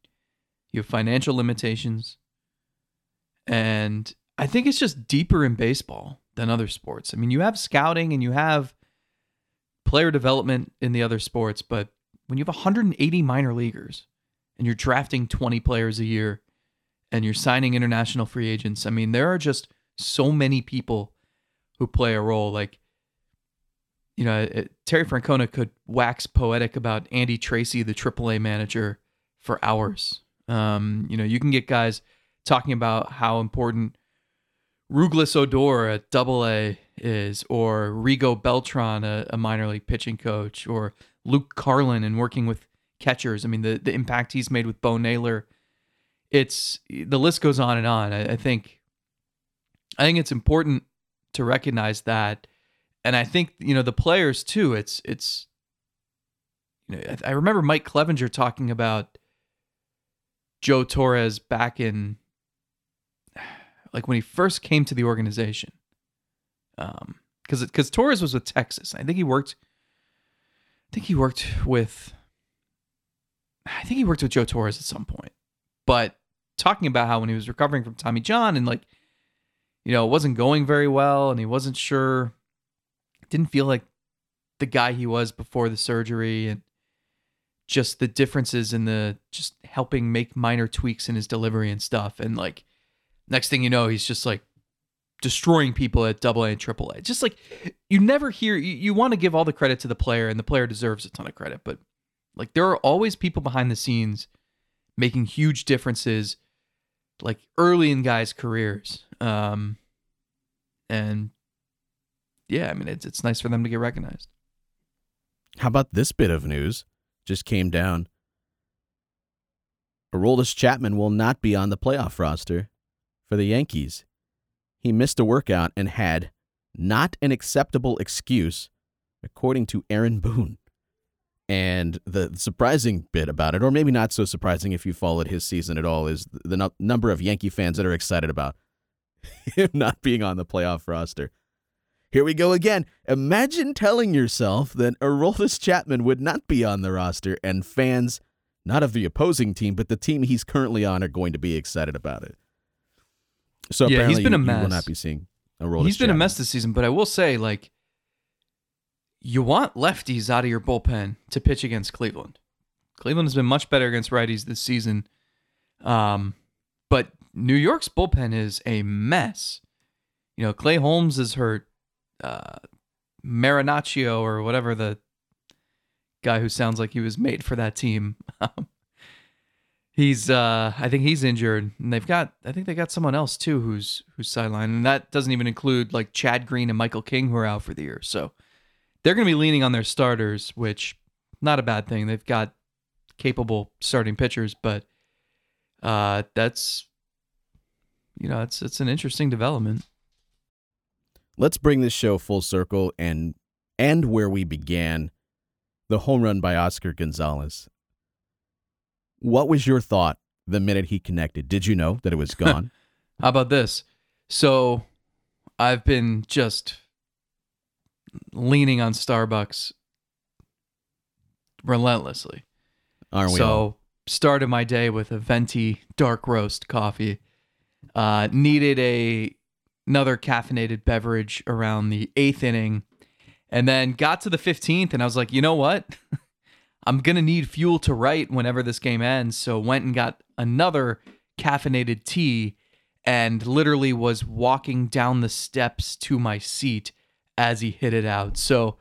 you have financial limitations. And I think it's just deeper in baseball than other sports. I mean, you have scouting and you have player development in the other sports, but when you have 180 minor leaguers and you're drafting 20 players a year and you're signing international free agents, I mean, there are just so many people who play a role. Like, you know, it, Terry Francona could wax poetic about Andy Tracy, the AAA manager, for hours. Um, you know, you can get guys talking about how important Rouglas Odor at Double A is, or Rigo Beltran, a, a minor league pitching coach, or Luke Carlin and working with catchers. I mean, the the impact he's made with Bo Naylor. It's the list goes on and on. I, I think, I think it's important to recognize that, and I think you know the players too. It's it's, you know, I, I remember Mike Clevinger talking about Joe Torres back in like when he first came to the organization. Um, because because Torres was with Texas. I think he worked. I think he worked with. I think he worked with Joe Torres at some point, but talking about how when he was recovering from Tommy John and like, you know, it wasn't going very well, and he wasn't sure, didn't feel like the guy he was before the surgery, and just the differences in the just helping make minor tweaks in his delivery and stuff, and like Next thing you know, he's just like destroying people at double A and triple A. Just like you never hear, you, you want to give all the credit to the player, and the player deserves a ton of credit, but like there are always people behind the scenes making huge differences, like early in guys' careers. Um, and yeah, I mean, it's, it's nice for them to get recognized. How about this bit of news? Just came down. Aroldis Chapman will not be on the playoff roster for the Yankees. He missed a workout and had not an acceptable excuse, according to Aaron Boone. And the surprising bit about it, or maybe not so surprising if you followed his season at all, is the nu- number of Yankee fans that are excited about him not being on the playoff roster. Here we go again. Imagine telling yourself that Aroldis Chapman would not be on the roster, and fans, not of the opposing team, but the team he's currently on, are going to be excited about it. So Yeah, he's apparently been a you, you will mess. not be seeing Aroldis He's been a mess this season, but I will say, like, you want lefties out of your bullpen to pitch against Cleveland. Cleveland has been much better against righties this season. Um, but New York's bullpen is a mess. You know, Clay Holmes is hurt. Uh, Marinaccio or whatever the guy who sounds like he was made for that team. He's uh I think he's injured and they've got I think they got someone else too who's who's sidelined and that doesn't even include like Chad Green and Michael King who are out for the year. So they're going to be leaning on their starters, which not a bad thing. They've got capable starting pitchers, but uh that's you know, it's it's an interesting development. Let's bring this show full circle and end where we began the home run by Oscar Gonzalez. What was your thought the minute he connected? Did you know that it was gone? How about this? So I've been just leaning on Starbucks relentlessly. Aren't we? so all? started my day with a venti dark roast coffee. Uh, needed a another caffeinated beverage around the eighth inning, and then got to the fifteenth, and I was like, you know what? I'm gonna need fuel to write whenever this game ends. So went and got another caffeinated tea, and literally was walking down the steps to my seat as he hit it out. So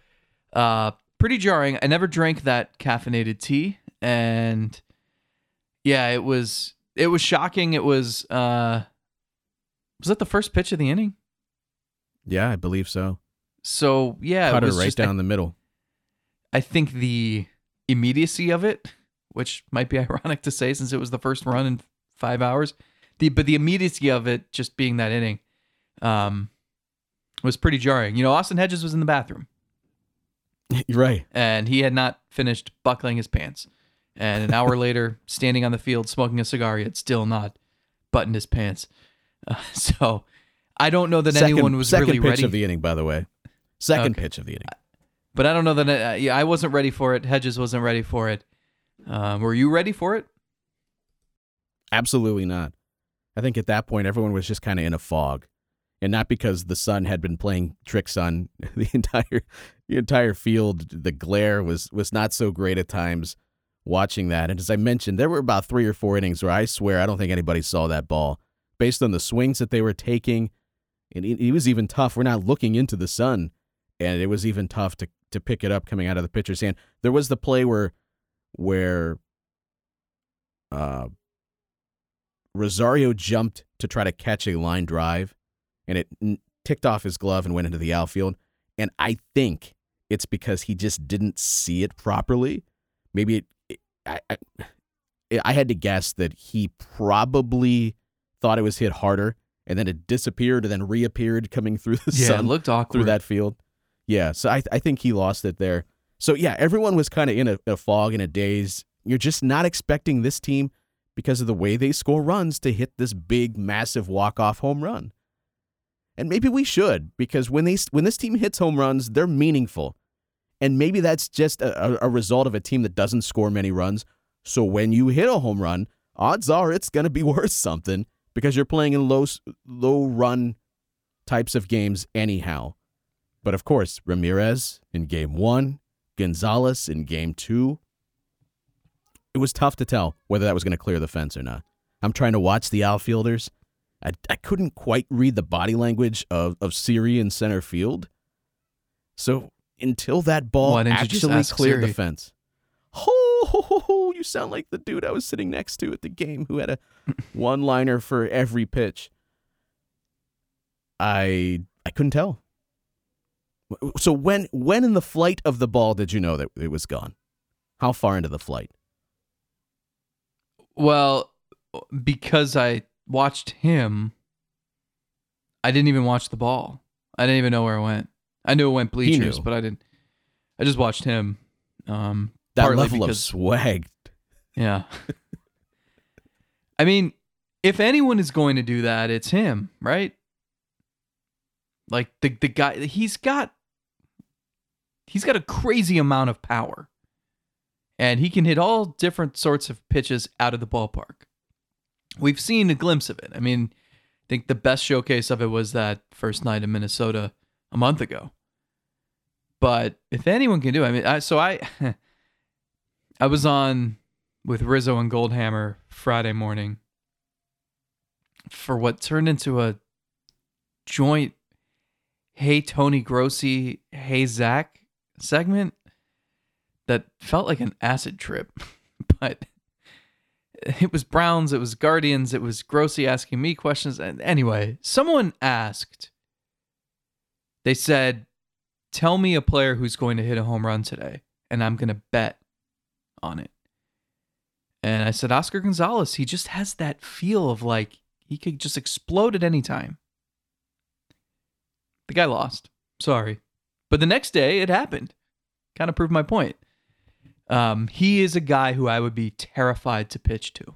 uh, pretty jarring. I never drank that caffeinated tea, and yeah, it was it was shocking. It was uh, was that the first pitch of the inning? yeah, I believe so. So yeah, Cut it her was right just, down the middle. I think the immediacy of it, which might be ironic to say since it was the first run in five hours, the but the immediacy of it just being that inning, um, was pretty jarring. You know, Austin Hedges was in the bathroom right. and he had not finished buckling his pants, and an hour later, standing on the field smoking a cigar, he had still not buttoned his pants. Uh, so I don't know that second, anyone was second really pitch ready. of the inning, by the way. Second Okay. pitch of the inning. But I don't know that. Uh, yeah, I wasn't ready for it. Hedges wasn't ready for it. Um, were you ready for it? Absolutely not. I think at that point everyone was just kind of in a fog, and not because the sun had been playing tricks on the entire the entire field. The glare was was not so great at times. Watching that, and as I mentioned, there were about three or four innings where I swear I don't think anybody saw that ball, based on the swings that they were taking. And it, it was even tough. We're not looking into the sun, and it was even tough to to pick it up coming out of the pitcher's hand. There was the play where where uh, Rosario jumped to try to catch a line drive, and it n- ticked off his glove and went into the outfield. And I think it's because he just didn't see it properly. Maybe it, it I, I I had to guess that he probably thought it was hit harder, and then it disappeared and then reappeared coming through the Yeah, sun it looked awkward. through that field. Yeah, so I I think he lost it there. So yeah, everyone was kind of in a, a fog and a daze. You're just not expecting this team because of the way they score runs to hit this big, massive walk-off home run. And maybe we should because when they when this team hits home runs, they're meaningful. And maybe that's just a, a, result of a team that doesn't score many runs. So when you hit a home run, odds are it's going to be worth something because you're playing in low low run types of games anyhow. But of course, Ramirez in game one, Gonzalez in game two. It was tough to tell whether that was going to clear the fence or not. I'm trying to watch the outfielders. I, I couldn't quite read the body language of, of Siri in center field. So until that ball Why didn't you just actually cleared the Siri? fence. Ho, ho, ho, ho, you sound like the dude I was sitting next to at the game who had a one liner for every pitch. I I couldn't tell. So when when in the flight of the ball did you know that it was gone? How far into the flight? Well, because I watched him, I didn't even watch the ball. I didn't even know where it went. I knew it went bleachers, but I didn't. I just watched him. Um, that level of swag. Yeah. I mean, if anyone is going to do that, it's him, right? Like the the guy he's got he's got a crazy amount of power. And he can hit all different sorts of pitches out of the ballpark. We've seen a glimpse of it. I mean, I think the best showcase of it was that first night in Minnesota a month ago. But if anyone can do, it, I mean, I, so I, I was on with Rizzo and Goldhammer Friday morning for what turned into a joint "Hey Tony Grossi, Hey Zack" segment that felt like an acid trip, but it was Browns, it was Guardians, it was Grossi asking me questions. And anyway, someone asked, they said, Tell me a player who's going to hit a home run today, and I'm going to bet on it. And I said, Oscar Gonzalez, he just has that feel of like he could just explode at any time. The guy lost. Sorry. But the next day, it happened. Kind of proved my point. Um, he is a guy who I would be terrified to pitch to.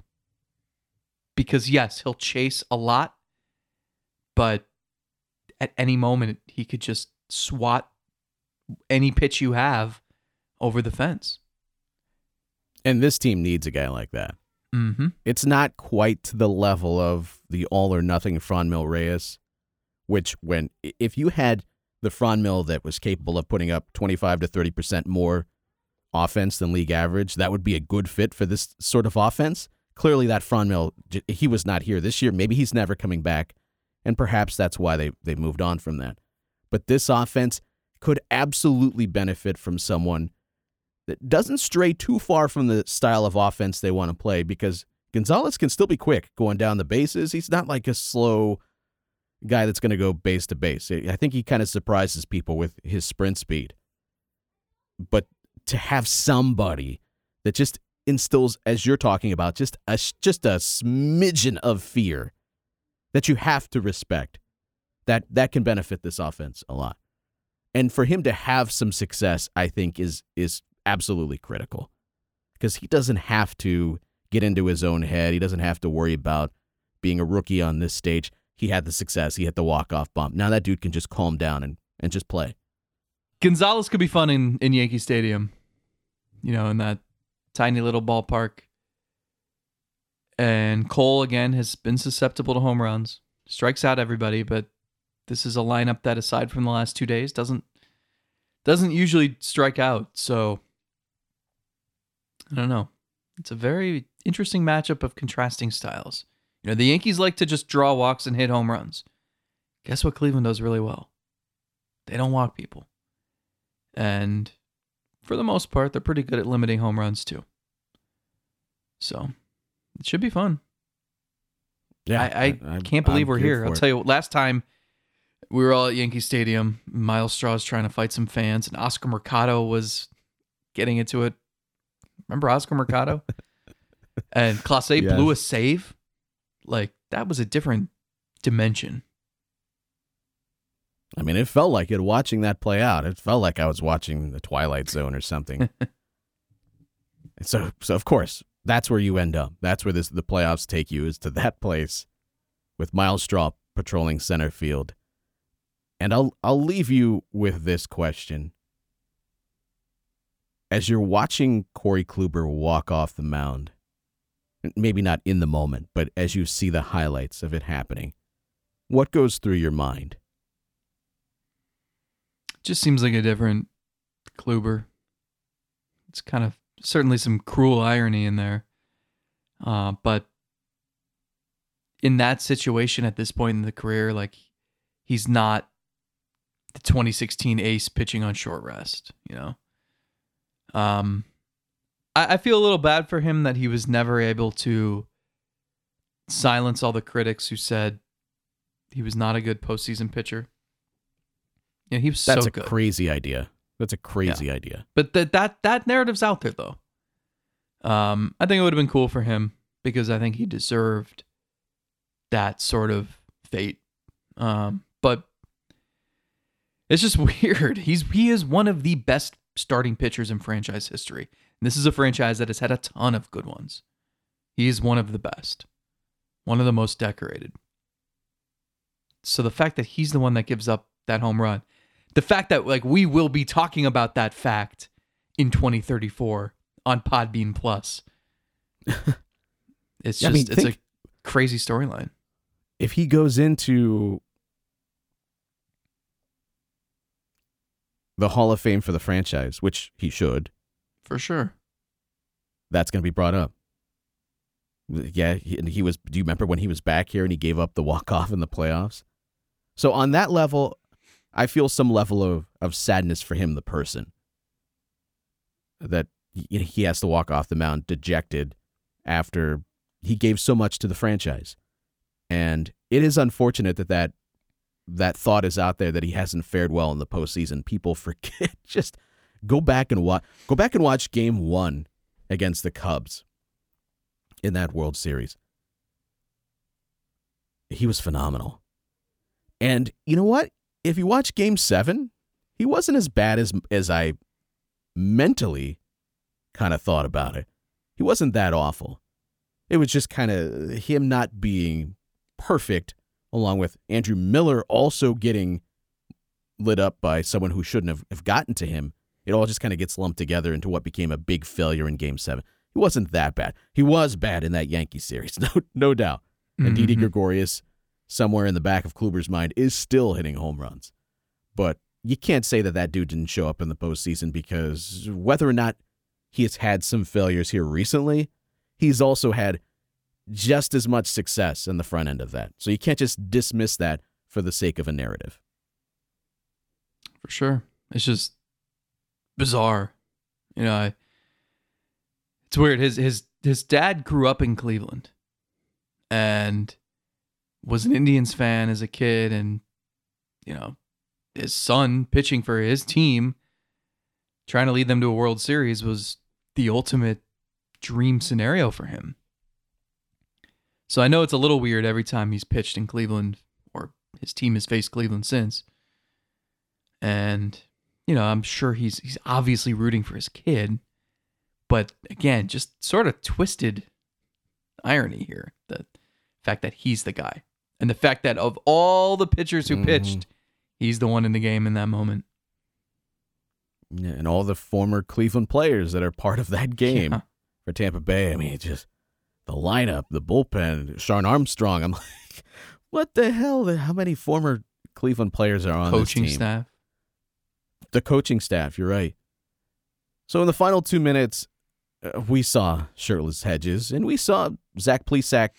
Because, yes, he'll chase a lot, but at any moment, he could just swat any pitch you have over the fence. And this team needs a guy like that. Mm-hmm. It's not quite to the level of the all or nothing Franmil Reyes, which when if you had the Franmil that was capable of putting up 25 to 30% more offense than league average, that would be a good fit for this sort of offense. Clearly that Franmil he was not here this year. Maybe he's never coming back, and perhaps that's why they they moved on from that. But this offense could absolutely benefit from someone that doesn't stray too far from the style of offense they want to play because Gonzalez can still be quick going down the bases. He's not like a slow guy that's going to go base to base. I think he kind of surprises people with his sprint speed. But to have somebody that just instills, as you're talking about, just a just a smidgen of fear that you have to respect, that that can benefit this offense a lot. And for him to have some success, I think is is absolutely critical because he doesn't have to get into his own head. He doesn't have to worry about being a rookie on this stage. He had the success. He hit the walk off bump. Now that dude can just calm down and, and just play. Gonzalez could be fun in, in Yankee Stadium, you know, in that tiny little ballpark. And Cole, again, has been susceptible to home runs, strikes out everybody, but this is a lineup that, aside from the last two days, doesn't doesn't usually strike out. So I don't know. It's a very interesting matchup of contrasting styles. You know, the Yankees like to just draw walks and hit home runs. Guess what Cleveland does really well? They don't walk people. And for the most part, they're pretty good at limiting home runs too. So it should be fun. Yeah, I, I, can't believe I'm we're here. I'll it. tell you, last time we were all at Yankee Stadium, Myles Straw's trying to fight some fans, and Oscar Mercado was getting into it. Remember Oscar Mercado? and Clase Yes. blew a save. Like that was a different dimension. I mean, it felt like it watching that play out. It felt like I was watching the Twilight Zone or something. so, so of course, that's where you end up. That's where this the playoffs take you is to that place with Myles Straw patrolling center field. And I'll I'll leave you with this question. As you're watching Corey Kluber walk off the mound, maybe not in the moment, but as you see the highlights of it happening, what goes through your mind? Just seems like a different Kluber. It's kind of certainly some cruel irony in there. Uh, but in that situation at this point in the career, like he's not the 2016 ace pitching on short rest, you know? Um, I, I feel a little bad for him that he was never able to silence all the critics who said he was not a good postseason pitcher. Yeah, he was That's so a good. crazy idea. That's a crazy idea. But that that that narrative's out there though. Um, I think it would have been cool for him because I think he deserved that sort of fate. Um, but it's just weird. He's he is one of the best starting pitchers in franchise history. And this is a franchise that has had a ton of good ones. He is one of the best, one of the most decorated. So the fact that he's the one that gives up that home run, the fact that like we will be talking about that fact in 2034 on Podbean Plus. it's just I mean, it's a crazy storyline. if he goes into the Hall of Fame for the franchise, which he should, For sure. that's going to be brought up. Yeah, he, and he was. Do you remember when he was back here and he gave up the walk off in the playoffs? So on that level, I feel some level of of sadness for him, the person, that he has to walk off the mound dejected after he gave so much to the franchise, and it is unfortunate that that that thought is out there that he hasn't fared well in the postseason. People forget. Just go back and watch. Go back and watch Game One against the Cubs in that World Series. He was phenomenal. And you know what? If you watch game 7, he wasn't as bad as as I mentally kind of thought about it. He wasn't that awful. It was just kind of him not being perfect along with Andrew Miller also getting lit up by someone who shouldn't have, have gotten to him. It all just kind of gets lumped together into what became a big failure in game 7. He wasn't that bad. He was bad in that Yankee series, no, no doubt. And Didi Mhm. Gregorius, somewhere in the back of Kluber's mind, is still hitting home runs. But you can't say that that dude didn't show up in the postseason because whether or not he has had some failures here recently, he's also had just as much success in the front end of that. So you can't just dismiss that for the sake of a narrative. For sure. It's just bizarre. You know, I, it's weird. His his his dad grew up in Cleveland and was an Indians fan as a kid and you know, his son pitching for his team trying to lead them to a World Series was the ultimate dream scenario for him. So I know it's a little weird every time he's pitched in Cleveland or his team has faced Cleveland since. And you know, I'm sure he's he's obviously rooting for his kid, but again, just sort of twisted irony here. The fact that he's the guy. And the fact that of all the pitchers who Mhm. pitched, he's the one in the game in that moment. Yeah, and all the former Cleveland players that are part of that game Yeah. for Tampa Bay. I mean, it's just the lineup, the bullpen, Shawn Armstrong. I'm like, what the hell? How many former Cleveland players are on Coaching this team? staff. The coaching staff. You're right. So in the final two minutes, uh, we saw shirtless Hedges, and we saw Zach Plesac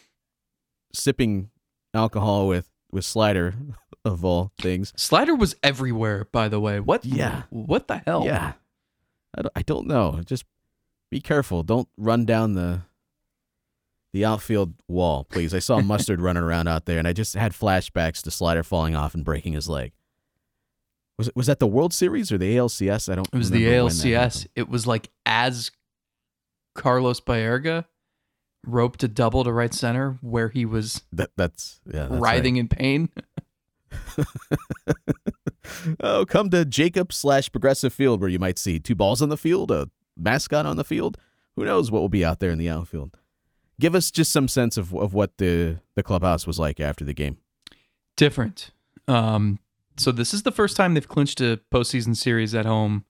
sipping alcohol with with Slider, of all things. Slider was everywhere, by the way. What Yeah. what the hell? Yeah. I don't, I don't know. Just be careful. Don't run down the the outfield wall, please. I saw Mustard running around out there, and I just had flashbacks to Slider falling off and breaking his leg. Was it was that the World Series or the ALCS? I don't. It was the remember when that ALCS. It was like as Carlos Baerga roped to double to right center where he was That that's yeah. That's writhing in pain. oh, come to Jacob slash Progressive Field where you might see two balls on the field, a mascot on the field. Who knows what will be out there in the outfield? Give us just some sense of of what the the clubhouse was like after the game. Different. Um, so this is the first time they've clinched a postseason series at home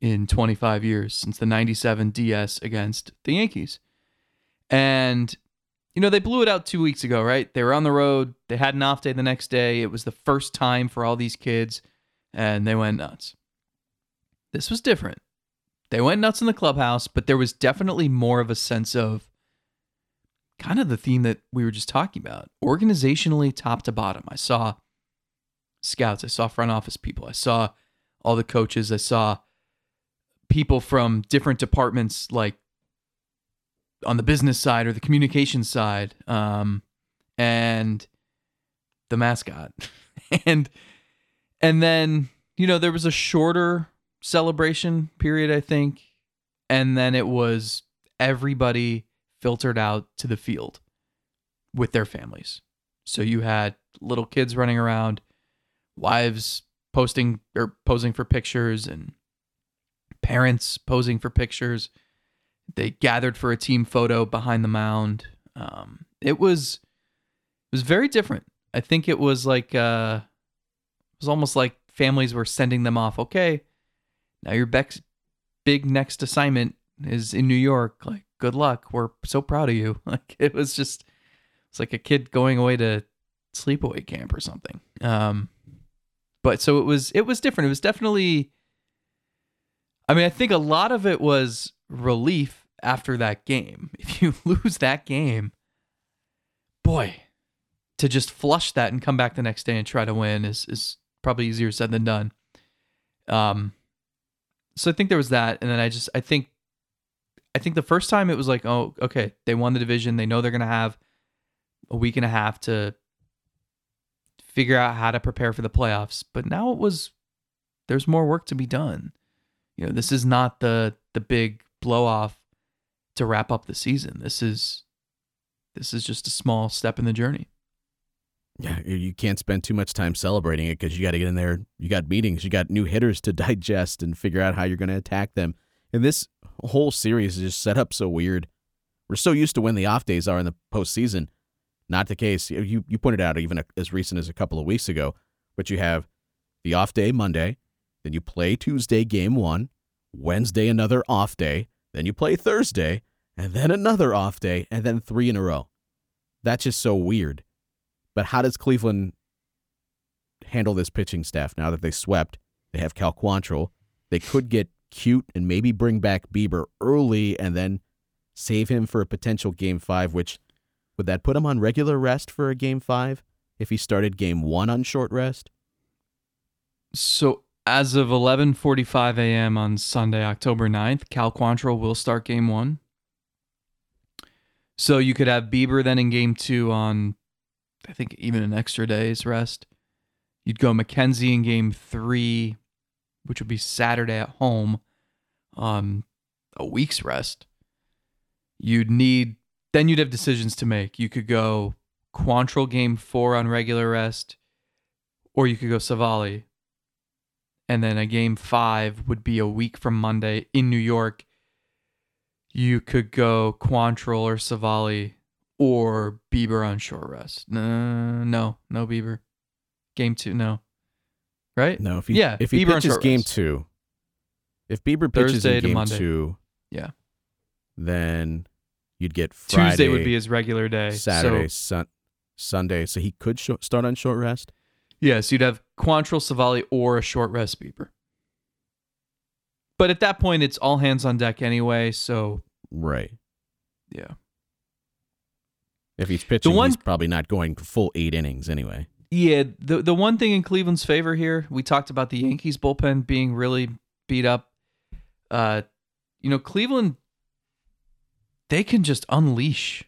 in 25 years since the 97 DS against the Yankees. And you know, they blew it out 2 weeks ago, right? They were on the road, they had an off day the next day. It was the first time for all these kids and they went nuts. This was different. They went nuts in the clubhouse, but there was definitely more of a sense of kind of the theme that we were just talking about organizationally top to bottom i saw scouts i saw front office people i saw all the coaches i saw people from different departments like on the business side or the communication side um, and the mascot and and then you know there was a shorter celebration period i think and then it was everybody filtered out to the field with their families. So you had little kids running around, wives posting or posing for pictures and parents posing for pictures. They gathered for a team photo behind the mound. Um, it was it was very different. I think it was like uh, it was almost like families were sending them off. Okay, now your bex- big next assignment is in New York. Like, good luck. We're so proud of you. Like, it was just it's like a kid going away to sleepaway camp or something. Um, but so it was it was different. It was definitely. I mean, I think a lot of it was relief after that game. If you lose that game, boy, to just flush that and come back the next day and try to win is is probably easier said than done. Um, so I think there was that, and then I just I think, I think the first time it was like, oh, okay, they won the division. They know they're gonna have a week and a half to figure out how to prepare for the playoffs. But now it was there's more work to be done. You know, this is not the the big blow off to wrap up the season. This is this is just a small step in the journey. Yeah, you can't spend too much time celebrating it because you got to get in there. You got meetings, you got new hitters to digest and figure out how you're going to attack them. And this whole series is just set up so weird. We're so used to when the off days are in the postseason. Not the case. You you pointed out even as recent as a couple of weeks ago, but you have the off day Monday, then you play Tuesday game one, Wednesday another off day, then you play Thursday, and then another off day, and then three in a row. That's just so weird. But how does Cleveland handle this pitching staff now that they swept? They have Cal Quantrill. They could get cute and maybe bring back Bieber early and then save him for a potential game five, which would that put him on regular rest for a game five if he started game one on short rest? So as of 11:45 a.m. on Sunday, October 9th, Cal Quantrill will start game 1. So you could have Bieber then in game 2 on I think even an extra day's rest. You'd go McKenzie in game 3, which would be Saturday at home um a week's rest. You'd need then you'd have decisions to make. You could go Quantrill game 4 on regular rest or you could go Civale and then a game five would be a week from Monday in New York. You could go Quantrill or Civale or Bieber on short rest. No, no, no Bieber. Game two, no. Right? No, if he Yeah, if he Bieber pitches game rest. two, if Bieber pitches Thursday in to game Monday. two, Yeah. then you'd get Friday, Tuesday would be his regular day. Saturday, So, sun, Sunday. So he could sh- start on short rest. Yes, you'd have Quantrill, Civale, or a short rest Bieber. But at that point, it's all hands on deck anyway. So Right. yeah. If he's pitching, one- he's probably not going full eight innings anyway. Yeah, the the one thing in Cleveland's favor here, we talked about the Yankees bullpen being really beat up. Uh, you know, Cleveland, they can just unleash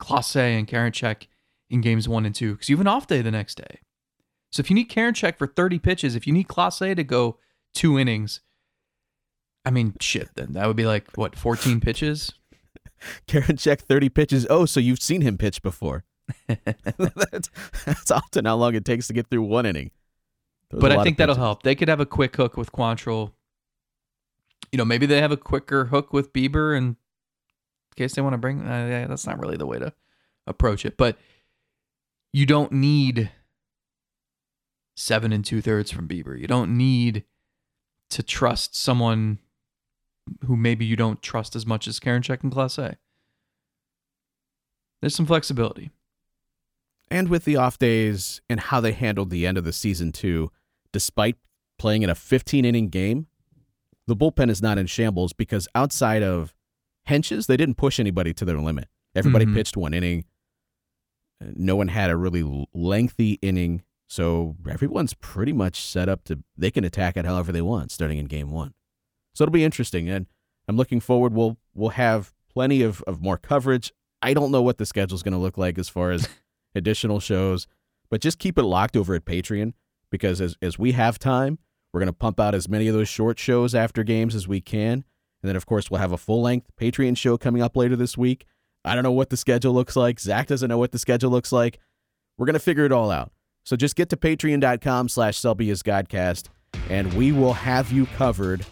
Clase and Karinchak in games one and two because you have an off day the next day. So if you need Karinchak for 30 pitches, if you need Clase to go two innings, I mean, shit, then that would be like, what, 14 pitches? Karinchak 30 pitches. Oh, so you've seen him pitch before. that's, that's often how long it takes to get through one inning. Those but I think that'll help. They could have a quick hook with Quantrill. You know, maybe they have a quicker hook with Bieber in case they want to bring. Uh, yeah, that's not really the way to approach it. But you don't need seven and two thirds from Bieber. You don't need to trust someone who maybe you don't trust as much as Karinchak and Clase. There's some flexibility. And with the off days and how they handled the end of the season, too, despite playing in a 15 inning game, the bullpen is not in shambles because outside of Hentges, they didn't push anybody to their limit. Everybody Mhm. pitched one inning. No one had a really lengthy inning. So everyone's pretty much set up to, they can attack it however they want starting in game one. So it'll be interesting. And I'm looking forward. We'll, we'll have plenty of, of more coverage. I don't know what the schedule's going to look like as far as additional shows, but just keep it locked over at Patreon because as, as we have time, we're going to pump out as many of those short shows after games as we can. And then, of course, we'll have a full length Patreon show coming up later this week. I don't know what the schedule looks like. Zack doesn't know what the schedule looks like. We're going to figure it all out. So just get to patreon.com slash Selby's Godcast, and we will have you covered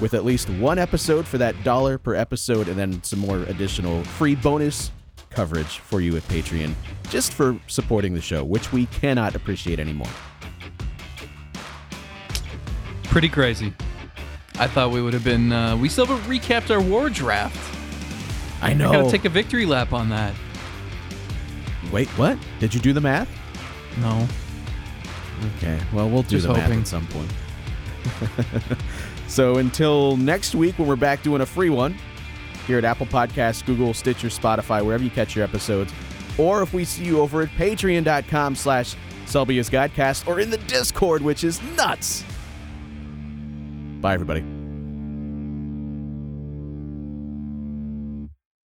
with at least one episode for that dollar per episode, and then some more additional free bonus coverage for you at Patreon just for supporting the show, which we cannot appreciate anymore. Pretty crazy. I thought we would have been. Uh, we still haven't recapped our war draft. I I know. gotta take a victory lap on that. Wait, what? Did you do the math? No. Okay, well, we'll do Just the math at some point. so until next week when we're back doing a free one here at Apple Podcasts, Google, Stitcher, Spotify, wherever you catch your episodes, or if we see you over at patreon.com slash Selby's Godcast or in the Discord, which is nuts. Bye, everybody.